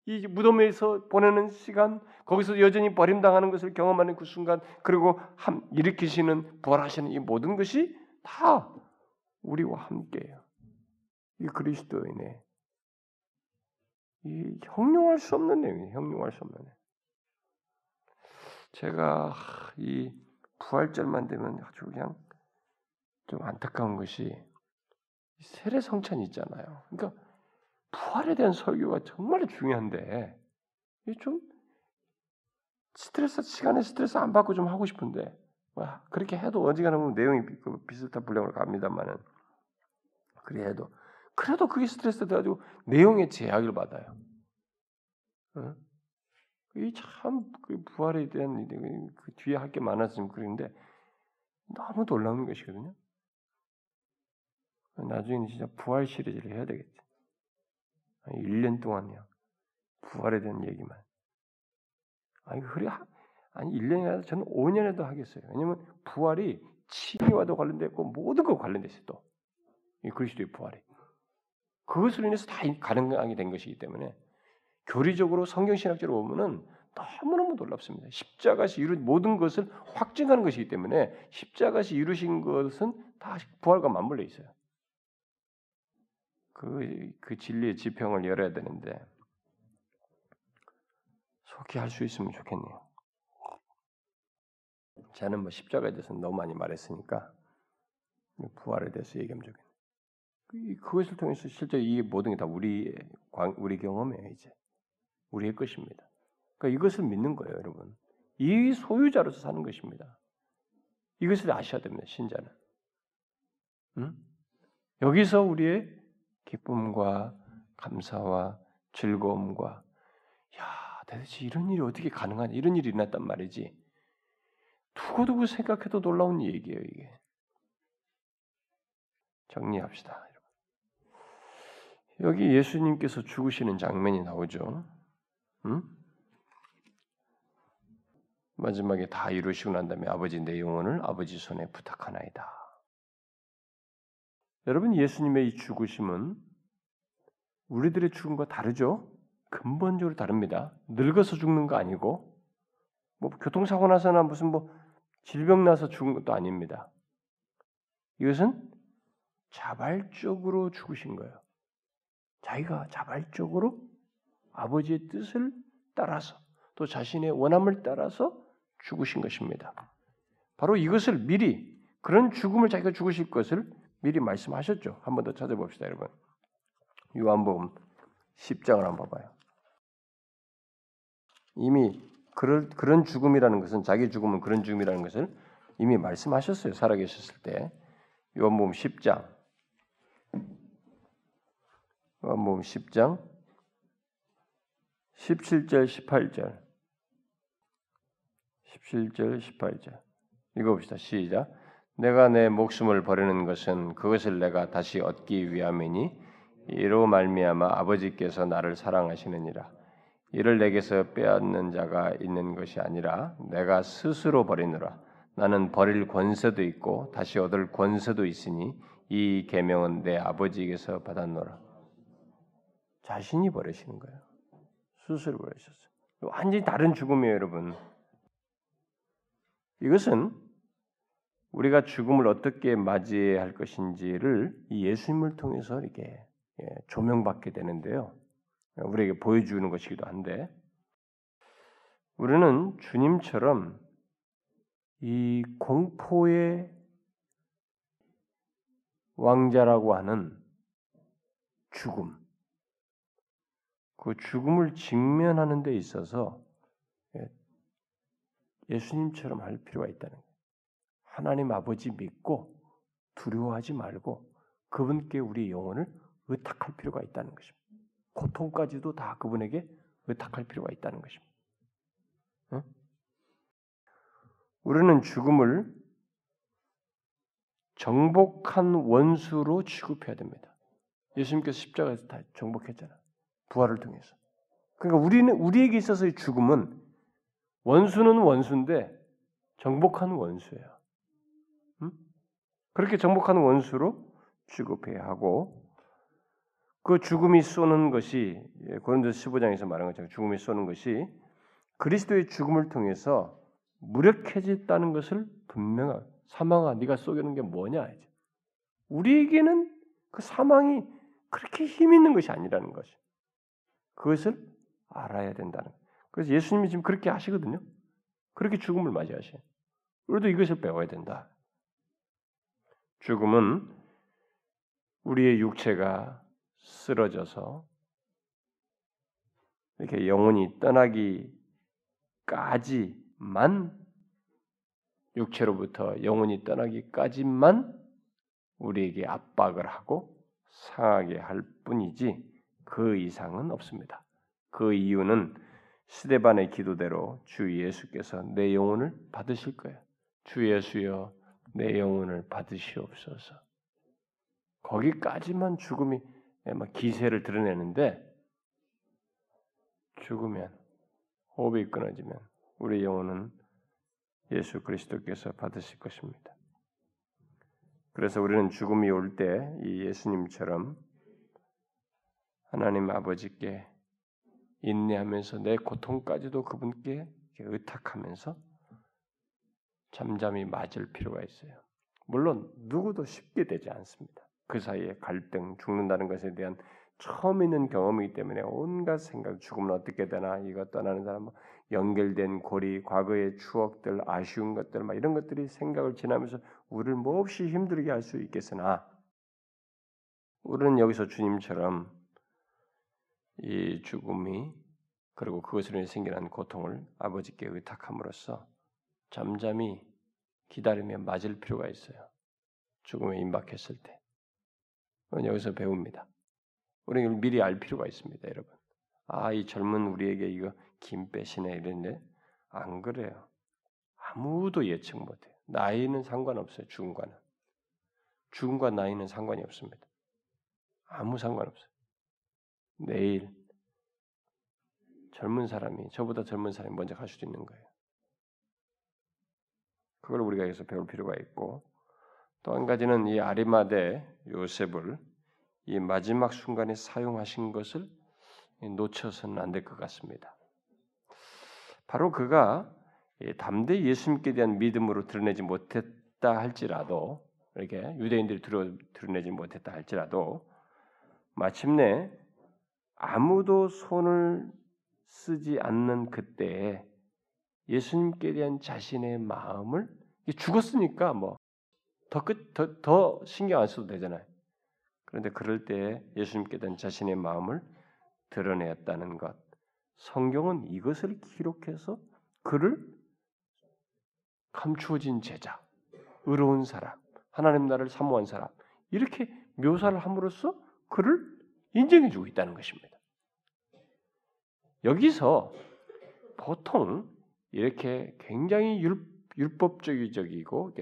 이 무덤에서 보내는 시간, 거기서 여전히 버림당하는 것을 경험하는 그 순간, 그리고 함, 일으키시는 부활하시는 이 모든 것이 다 우리와 함께해요. 이 그리스도인의 이 형용할 수 없는 내용이에요. 형용할 수 없는 내용. 제가 이 부활절만 되면 아주 그냥 좀 안타까운 것이 세례 성찬이 있잖아요. 그러니까 부활에 대한 설교가 정말 중요한데 좀 스트레스 시간에 스트레스 안 받고 좀 하고 싶은데 와, 그렇게 해도 어지간하면 내용이 비슷한 분량으로 갑니다만은 그래 해도 그래도 그게 스트레스 돼가지고 내용에 제약을 받아요. 어? 이참 그 부활에 대한 그 뒤에 할 게 많아서 그런데 너무 놀라운 것이거든요. 나중에는 진짜 부활 시리즈를 해야 되겠지. 1년 동안요. 부활에 대한 얘기만. 아니, 그래, 아니, 1년이라도 저는 5년에도 하겠어요. 왜냐면 부활이 치유와도 관련됐고 모든 것 관련돼 있어요, 또. 이 그리스도의 부활이. 그것으로 인해서 다 가능하게 된 것이기 때문에 교리적으로 성경신학적으로 보면은 너무너무 놀랍습니다. 십자가시 이룬 모든 것을 확증하는 것이기 때문에 십자가시 이루신 것은 다 부활과 맞물려 있어요. 그, 그 진리의 지평을 열어야 되는데 속히 할 수 있으면 좋겠네요. 저는 뭐 십자가에 대해서 너무 많이 말했으니까 부활에 대해서 얘기하면 좋겠네요. 그, 그것을 통해서 실제 이 모든 게 다 우리 우리 경험이에요 이제 우리의 것입니다. 그러니까 이것을 믿는 거예요, 여러분. 이 소유자로서 사는 것입니다. 이것을 아셔야 됩니다, 신자는. 응? 여기서 우리의 기쁨과 감사와 즐거움과 야 대체 이런 일이 어떻게 가능하냐 이런 일이 일어났단 말이지 두고두고 생각해도 놀라운 얘기예요 이게 정리합시다 여기 예수님께서 죽으시는 장면이 나오죠 응? 마지막에 다 이루시고 난 다음에 아버지 내 영혼을 아버지 손에 부탁하나이다 여러분 예수님의 이 죽으심은 우리들의 죽음과 다르죠? 근본적으로 다릅니다. 늙어서 죽는 거 아니고 뭐 교통사고 나서나 무슨 뭐 질병 나서 죽은 것도 아닙니다. 이것은 자발적으로 죽으신 거예요. 자기가 자발적으로 아버지의 뜻을 따라서 또 자신의 원함을 따라서 죽으신 것입니다. 바로 이것을 미리 그런 죽음을 자기가 죽으실 것을 미리 말씀하셨죠. 한 번 더 찾아봅시다, 여러분. 요한복음 10장을 한번 봐봐요. 이미 그럴, 그런 죽음이라는 것은 자기 죽음은 그런 죽음이라는 것을 이미 말씀하셨어요. 살아계셨을 때. 요한복음 10장. 요한복음 10장 17절 18절 17절 18절 읽어봅시다. 시작. 내가 내 목숨을 버리는 것은 그것을 내가 다시 얻기 위함이니 이로 말미암아 아버지께서 나를 사랑하시느니라. 이를 내게서 빼앗는 자가 있는 것이 아니라 내가 스스로 버리노라. 나는 버릴 권세도 있고 다시 얻을 권세도 있으니 이 계명은 내 아버지에게서 받았노라. 자신이 버리시는 거예요. 스스로 버리셨어요. 완전히 다른 죽음이에요, 여러분. 이것은 우리가 죽음을 어떻게 맞이해야 할 것인지를 이 예수님을 통해서 이렇게 예, 조명받게 되는데요. 우리에게 보여주는 것이기도 한데 우리는 주님처럼 이 공포의 왕자라고 하는 죽음, 그 죽음을 직면하는 데 있어서 예, 예수님처럼 할 필요가 있다는 거예요. 하나님 아버지 믿고 두려워하지 말고 그분께 우리 영혼을 의탁할 필요가 있다는 것입니다. 고통까지도 다 그분에게 의탁할 필요가 있다는 것입니다. 응? 우리는 죽음을 정복한 원수로 취급해야 됩니다. 예수님께서 십자가에서 다 정복했잖아. 부활을 통해서. 그러니까 우리는 우리에게 있어서의 죽음은 원수는 원수인데 정복한 원수예요. 응? 그렇게 정복한 원수로 취급해야 하고 그 죽음이 쏘는 것이 예, 고린도 15장에서 말한 것처럼 죽음이 쏘는 것이 그리스도의 죽음을 통해서 무력해졌다는 것을 분명하 사망아 네가 쏘는 게 뭐냐 이제. 우리에게는 그 사망이 그렇게 힘 있는 것이 아니라는 것이 그것을 알아야 된다는 그래서 예수님이 지금 그렇게 하시거든요. 그렇게 죽음을 맞이하셔. 우리도 이것을 배워야 된다. 죽음은 우리의 육체가 쓰러져서 이렇게 영혼이 떠나기까지만 육체로부터 영혼이 떠나기까지만 우리에게 압박을 하고 상하게 할 뿐이지 그 이상은 없습니다. 그 이유는 스데반의 기도대로 주 예수께서 내 영혼을 받으실 거예요. 주 예수여 내 영혼을 받으시옵소서. 거기까지만 죽음이 기세를 드러내는데 죽으면 호흡이 끊어지면 우리 영혼은 예수 그리스도께서 받으실 것입니다. 그래서 우리는 죽음이 올 때 이 예수님처럼 하나님 아버지께 인내하면서 내 고통까지도 그분께 의탁하면서 잠잠히 맞을 필요가 있어요. 물론 누구도 쉽게 되지 않습니다. 그 사이에 갈등, 죽는다는 것에 대한 처음 있는 경험이기 때문에 온갖 생각, 죽음은 어떻게 되나 이거 떠나는 사람, 뭐 연결된 고리, 과거의 추억들, 아쉬운 것들, 막 이런 것들이 생각을 지나면서 우리를 몹시 힘들게 할 수 있겠으나 우리는 여기서 주님처럼 이 죽음이 그리고 그것으로 생겨난 고통을 아버지께 의탁함으로써 잠잠히 기다리며 맞을 필요가 있어요. 죽음에 임박했을 때. 여기서 배웁니다. 우리는 미리 알 필요가 있습니다, 여러분. 아, 이 젊은 우리에게 이거 김 빼시네 이런데 안 그래요. 아무도 예측 못해요. 나이는 상관없어요. 죽음과는. 죽음과 나이는 상관이 없습니다. 아무 상관없어요. 내일 젊은 사람이 저보다 젊은 사람이 먼저 갈 수도 있는 거예요. 그걸 우리가 여기서 배울 필요가 있고 또 한 가지는 이 아리마대 요셉을 이 마지막 순간에 사용하신 것을 놓쳐서는 안 될 것 같습니다. 바로 그가 담대 예수님께 대한 믿음으로 드러내지 못했다 할지라도 이렇게 유대인들이 드러내지 못했다 할지라도 마침내 아무도 손을 쓰지 않는 그때에 예수님께 대한 자신의 마음을 죽었으니까 뭐 더 끝 더 더 신경 안 써도 되잖아요. 그런데 그럴 때 예수님께 대한 자신의 마음을 드러내었다는 것. 성경은 이것을 기록해서 그를 감추어진 제자, 의로운 사람, 하나님 나를 사모한 사람 이렇게 묘사를 함으로써 그를 인정해주고 있다는 것입니다. 여기서 보통 이렇게 굉장히 율, 율법적이고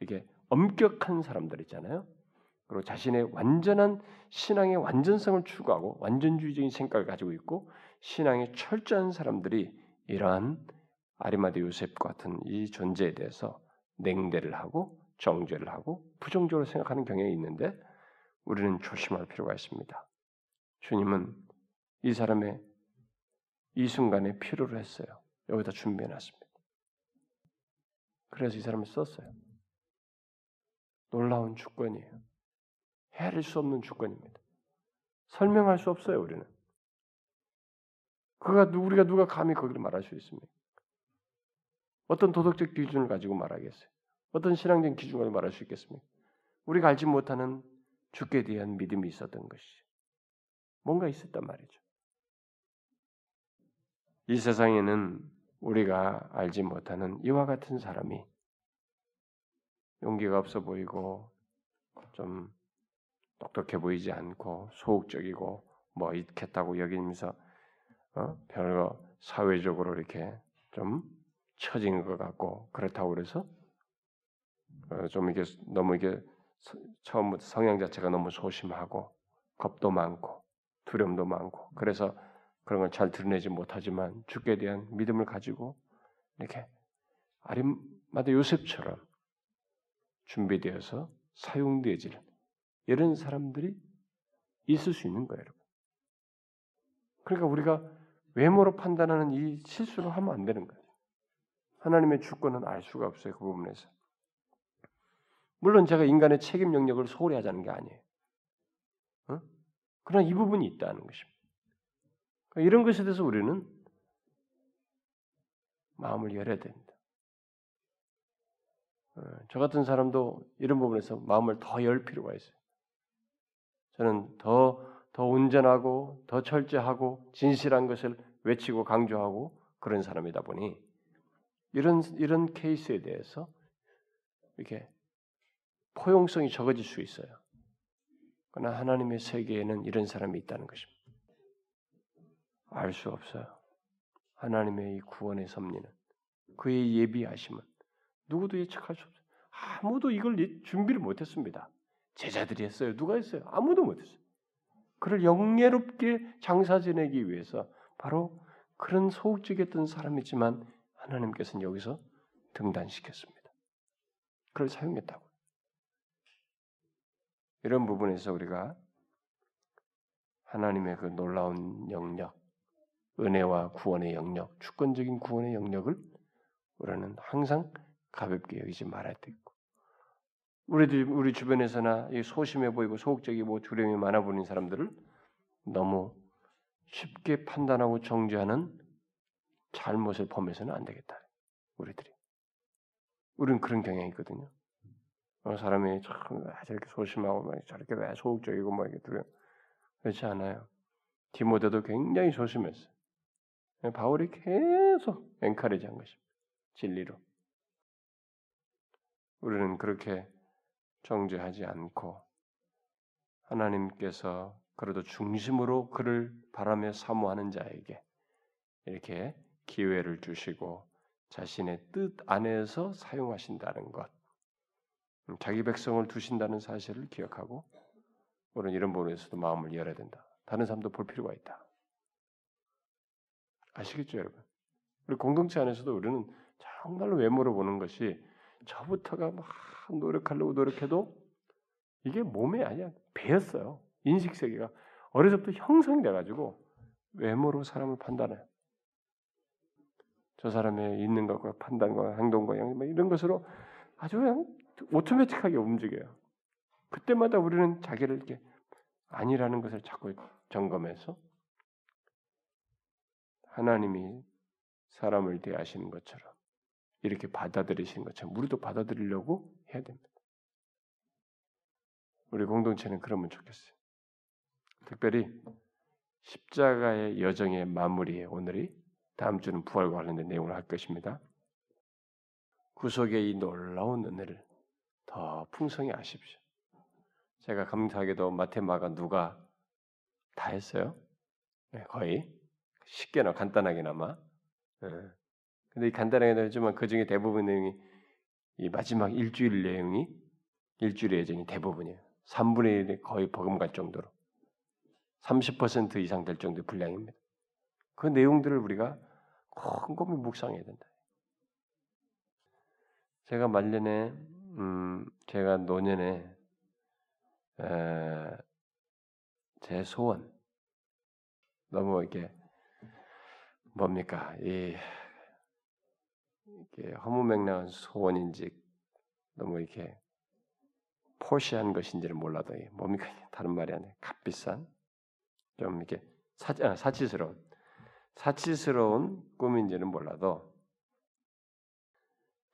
이게 엄격한 사람들 있잖아요. 그리고 자신의 완전한 신앙의 완전성을 추구하고 완전주의적인 생각을 가지고 있고 신앙의 철저한 사람들이 이러한 아리마드 요셉 같은 이 존재에 대해서 냉대를 하고 정죄를 하고 부정적으로 생각하는 경향이 있는데 우리는 조심할 필요가 있습니다. 주님은 이 사람의 이 순간에 필요로 했어요. 여기다 준비해 놨습니다. 그래서 이 사람을 썼어요. 놀라운 주권이에요. 헤아릴 수 없는 주권입니다. 설명할 수 없어요, 우리는. 그가 우리가 누가 감히 거기를 말할 수 있습니까? 어떤 도덕적 기준을 가지고 말하겠어요? 어떤 신앙적 기준을 말할 수 있겠습니까? 우리가 알지 못하는 주께 대한 믿음이 있었던 것이죠. 뭔가 있었단 말이죠. 이 세상에는 우리가 알지 못하는 이와 같은 사람이 용기가 없어 보이고 좀 똑똑해 보이지 않고 소극적이고 뭐 있겠다고 여기면서 어? 별거 사회적으로 이렇게 좀 처진 것 같고 그렇다고 그래서 어, 좀 이게 너무 이게 처음부터 성향 자체가 너무 소심하고 겁도 많고 두려움도 많고 그래서 그런 걸 잘 드러내지 못하지만 주께 대한 믿음을 가지고 이렇게 아림마다 요셉처럼 준비되어서 사용되어질 이런 사람들이 있을 수 있는 거예요, 여러분. 그러니까 우리가 외모로 판단하는 이 실수를 하면 안 되는 거예요. 하나님의 주권은 알 수가 없어요, 그 부분에서. 물론 제가 인간의 책임 영역을 소홀히 하자는 게 아니에요. 어? 그러나 이 부분이 있다는 것입니다. 그러니까 이런 것에 대해서 우리는 마음을 열어야 됩니다. 어, 저 같은 사람도 이런 부분에서 마음을 더 열 필요가 있어요. 저는 더, 더 온전하고 더 철저하고 진실한 것을 외치고 강조하고 그런 사람이다 보니 이런 이런 케이스에 대해서 이렇게 포용성이 적어질 수 있어요. 그러나 하나님의 세계에는 이런 사람이 있다는 것입니다. 알 수 없어요. 하나님의 이 구원의 섭리는 그의 예비하심은 누구도 예측할 수 없어요. 아무도 이걸 준비를 못했습니다. 제자들이 했어요. 누가 했어요? 아무도 못했어요. 그를 영예롭게 장사 지내기 위해서 바로 그런 소극적이었던 사람이지만 하나님께서는 여기서 등단시켰습니다. 그를 사용했다고. 이런 부분에서 우리가 하나님의 그 놀라운 영역, 은혜와 구원의 영역, 주권적인 구원의 영역을 우리는 항상 가볍게 여기지 말아야 되고 우리 우리 주변에서나 소심해 보이고 소극적이고 두려움이 많아 보이는 사람들을 너무 쉽게 판단하고 정죄하는 잘못을 범해서는 안 되겠다. 우리들이. 우리는 그런 경향이 있거든요. 어, 사람이 참 저렇게 소심하고 저렇게 왜 소극적이고 뭐 이렇게 두려 그렇지 않아요. 디모데도 굉장히 소심했어요. 바울이 계속 엔카레지한 것입니다. 진리로. 우리는 그렇게 정죄하지 않고 하나님께서 그래도 중심으로 그를 바라며 사모하는 자에게 이렇게 기회를 주시고 자신의 뜻 안에서 사용하신다는 것, 음, 자기 백성을 두신다는 사실을 기억하고 우리는 이런 부분에서도 마음을 열어야 된다. 다른 사람도 볼 필요가 있다. 아시겠죠, 여러분? 우리 공동체 안에서도 우리는 정말로 외모로 보는 것이 저부터가 막 노력하려고 노력해도 이게 몸에 아니야 배였어요. 인식 세계가 어려서부터 형성이 돼가지고 외모로 사람을 판단해. 저 사람의 있는 것과 판단과 행동과 양뭐 이런 것으로 아주 그냥 오토매틱하게 움직여요. 그때마다 우리는 자기를 이렇게 아니라는 것을 자꾸 점검해서 하나님이 사람을 대하시는 것처럼 이렇게 받아들이시는 것처럼 우리도 받아들이려고 해야 됩니다. 우리 공동체는 그러면 좋겠어요. 특별히 십자가의 여정의 마무리에 오늘이 다음 주는 부활과 관련된 내용을 할 것입니다. 구속의 이 놀라운 은혜를 더 풍성히 아십시오. 제가 감사하게도 마테마가 누가 다 했어요. 네, 거의 쉽게나 간단하게나마. 네. 근데 이 간단하게 하지만 그 중에 대부분 내용이 이 마지막 일주일 내용이 일주일의 예정이 대부분이에요. 3분의 1이 거의 버금갈 정도로 30% 이상 될 정도의 분량입니다. 그 내용들을 우리가 곰곰이 묵상해야 된다. 제가 말년에 음, 제가 노년에 에, 제 소원 너무 이렇게 뭡니까? 이 이렇게 허무맹랑한 소원인지 너무 이렇게 포시한 것인지를 몰라도 뭡니까? 다른 말이 아니라 값비싼? 좀 이렇게 사, 아, 사치스러운 사치스러운 꿈인지는 몰라도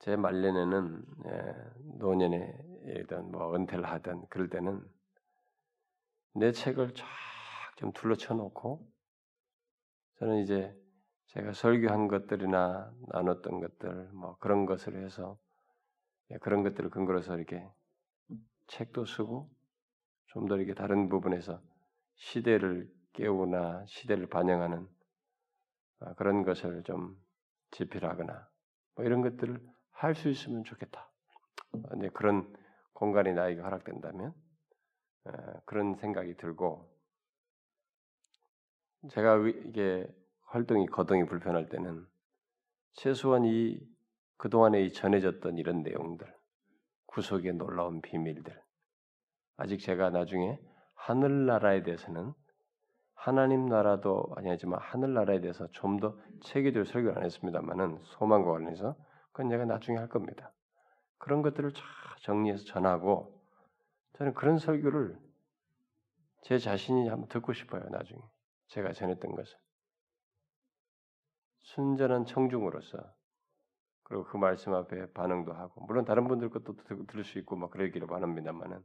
제 말년에는 예, 노년에든 뭐 은퇴를 하든 그럴 때는 내 책을 쫙 좀 둘러쳐 놓고 저는 이제 제가 설교한 것들이나 나눴던 것들 뭐 그런 것을 해서 예, 그런 것들을 근거로 해서 이렇게 책도 쓰고 좀 더 이렇게 다른 부분에서 시대를 깨우나 시대를 반영하는 아, 그런 것을 좀 집필하거나 뭐 이런 것들을 할 수 있으면 좋겠다. 근데 그런 공간이 나에게 허락된다면 그런 생각이 들고 제가 이게 활동이 거동이 불편할 때는 최소한 이 그동안에 이 전해졌던 이런 내용들, 구속의 놀라운 비밀들, 아직 제가 나중에 하늘나라에 대해서는 하나님 나라도 아니지만 하늘나라에 대해서 좀 더 체계적으로 설교를 안 했습니다만은 소망과 관련해서 그건 내가 나중에 할 겁니다. 그런 것들을 잘 정리해서 전하고 저는 그런 설교를 제 자신이 한번 듣고 싶어요. 나중에 제가 전했던 것을 순전한 청중으로서 그리고 그 말씀 앞에 반응도 하고 물론 다른 분들 것도 들을 수 있고 막 그러기를 바랍니다만은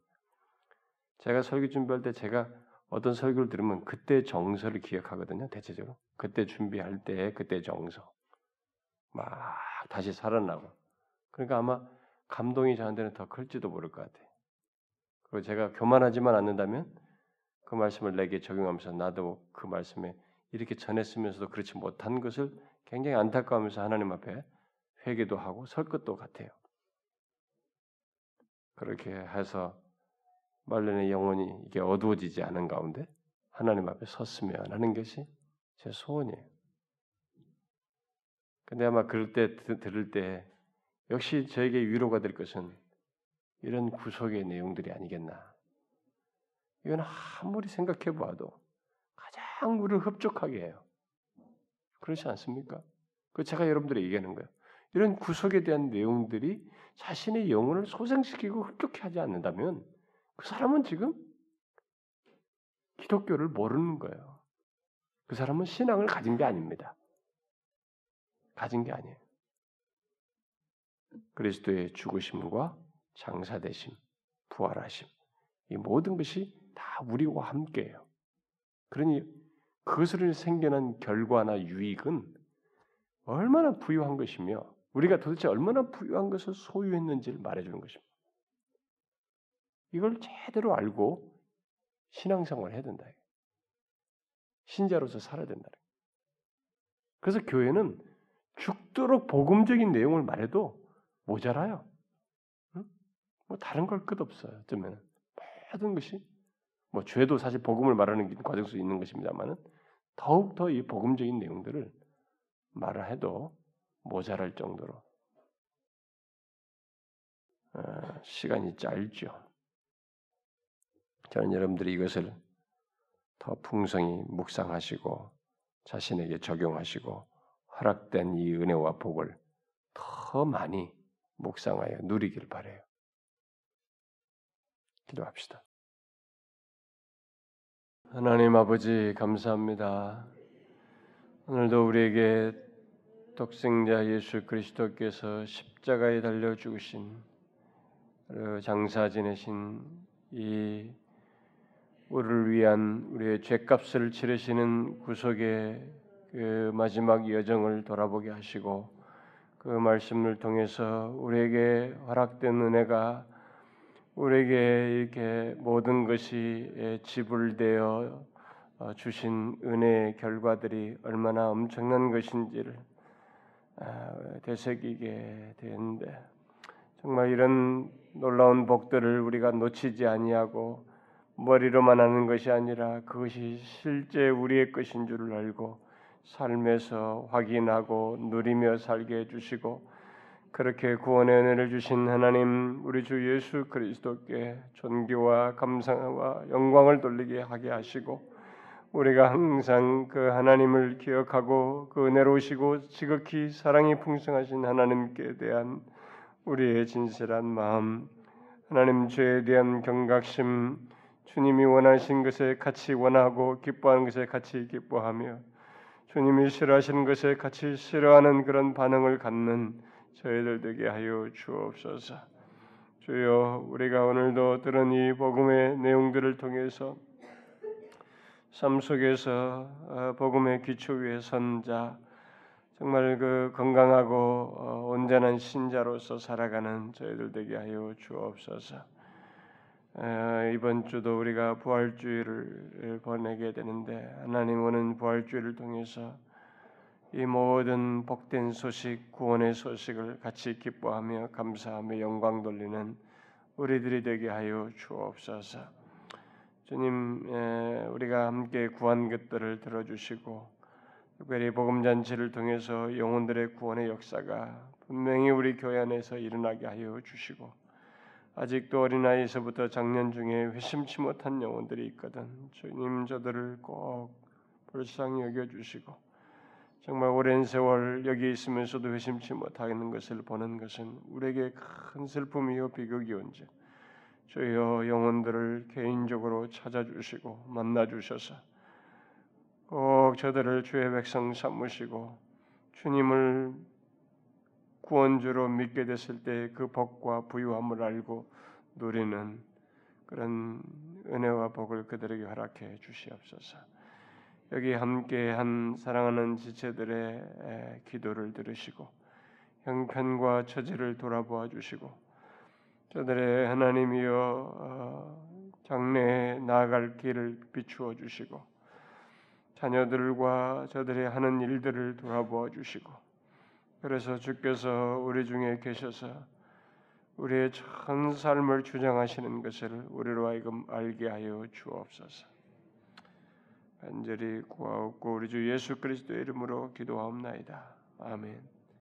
제가 설교 준비할 때 제가 어떤 설교를 들으면 그때 정서를 기억하거든요. 대체적으로 그때 준비할 때 그때 정서 막 다시 살아나고 그러니까 아마 감동이 저한테는 더 클지도 모를 것 같아요. 그리고 제가 교만하지만 않는다면 그 말씀을 내게 적용하면서 나도 그 말씀에 이렇게 전했으면서도 그렇지 못한 것을 굉장히 안타까우면서 하나님 앞에 회개도 하고 설 것도 같아요. 그렇게 해서 말년의 영혼이 이게 어두워지지 않은 가운데 하나님 앞에 섰으면 하는 것이 제 소원이에요. 근데 아마 그럴 때 들을 때 역시 저에게 위로가 될 것은 이런 구속의 내용들이 아니겠나. 이건 아무리 생각해 봐도 가장 우리를 흡족하게 해요. 그렇지 않습니까? 그 제가 여러분들에게 얘기하는 거예요. 이런 구속에 대한 내용들이 자신의 영혼을 소생시키고 흡족해 하지 않는다면 그 사람은 지금 기독교를 모르는 거예요. 그 사람은 신앙을 가진 게 아닙니다. 가진 게 아니에요. 그리스도의 죽으심과 장사되심, 부활하심, 이 모든 것이 다 우리와 함께해요. 그러니 그것으로 생겨난 결과나 유익은 얼마나 부유한 것이며 우리가 도대체 얼마나 부유한 것을 소유했는지를 말해주는 것입니다. 이걸 제대로 알고 신앙생활을 해야 된다. 신자로서 살아야 거예요. 그래서 교회는 죽도록 복음적인 내용을 말해도 모자라요. 응? 뭐 다른 걸 끝 없어요. 어쩌면 모든 것이 뭐 죄도 사실 복음을 말하는 과정 속에 있는 것입니다만은 더욱 더 이 복음적인 내용들을 말을 해도 모자랄 정도로 어, 시간이 짧죠. 저는 여러분들이 이것을 더 풍성히 묵상하시고 자신에게 적용하시고 허락된 이 은혜와 복을 더 많이 묵상하여 누리길 바래요. 기도합시다. 하나님 아버지 감사합니다. 오늘도 우리에게 독생자 예수 그리스도께서 십자가에 달려 죽으신 장사 지내신 이 우리를 위한 우리의 죄값을 치르시는 구속의 그 마지막 여정을 돌아보게 하시고 그 말씀을 통해서 우리에게 허락된 은혜가 우리에게 이렇게 모든 것이 지불되어 어, 주신 은혜의 결과들이 얼마나 엄청난 것인지를 아, 되새기게 되는데 정말 이런 놀라운 복들을 우리가 놓치지 아니하고 머리로만 하는 것이 아니라 그것이 실제 우리의 것인 줄을 알고 삶에서 확인하고 누리며 살게 해주시고 그렇게 구원의 은혜를 주신 하나님 우리 주 예수 그리스도께 존귀와 감사와 영광을 돌리게 하게 하시고 우리가 항상 그 하나님을 기억하고 그 은혜로우시고 지극히 사랑이 풍성하신 하나님께 대한 우리의 진실한 마음 하나님 죄에 대한 경각심 주님이 원하신 것에 같이 원하고 기뻐하는 것에 같이 기뻐하며 주님이 싫어하시는 것에 같이 싫어하는 그런 반응을 갖는 저희들 되게 하여 주옵소서. 주여 우리가 오늘도 들은 이 복음의 내용들을 통해서 삶 속에서 어, 복음의 기초 위에 선 자 정말 그 건강하고 어, 온전한 신자로서 살아가는 저희들 되게 하여 주옵소서. 이번 주도 우리가 부활주의를 보내게 되는데 하나님 오는 부활주의를 통해서 이 모든 복된 소식, 구원의 소식을 같이 기뻐하며 감사하며 영광 돌리는 우리들이 되게 하여 주옵소서. 주님, 우리가 함께 구한 것들을 들어주시고 특별히 복음 잔치를 통해서 영혼들의 구원의 역사가 분명히 우리 교회 안에서 일어나게 하여 주시고 아직도 어린아이에서부터 작년 중에 회심치 못한 영혼들이 있거든. 주님 저들을 꼭 불쌍히 여겨 주시고 정말 오랜 세월 여기 있으면서도 회심치 못하는 것을 보는 것은 우리에게 큰 슬픔이요 비극이온지 주여 영혼들을 개인적으로 찾아주시고 만나주셔서 꼭 저들을 주의 백성 삼으시고 주님을 구원주로 믿게 됐을 때 그 복과 부유함을 알고 누리는 그런 은혜와 복을 그들에게 허락해 주시옵소서. 여기 함께한 사랑하는 지체들의 기도를 들으시고 형편과 처지를 돌아보아 주시고 저들의 하나님이여 어, 장래에 나아갈 길을 비추어 주시고 자녀들과 저들의 하는 일들을 돌아보아 주시고 그래서 주께서 우리 중에 계셔서 우리의 전 삶을 주장하시는 것을 우리로 하여금 알게 하여 주옵소서. 간절히 구하옵고 우리 주 예수 그리스도의 이름으로 기도하옵나이다. 아멘.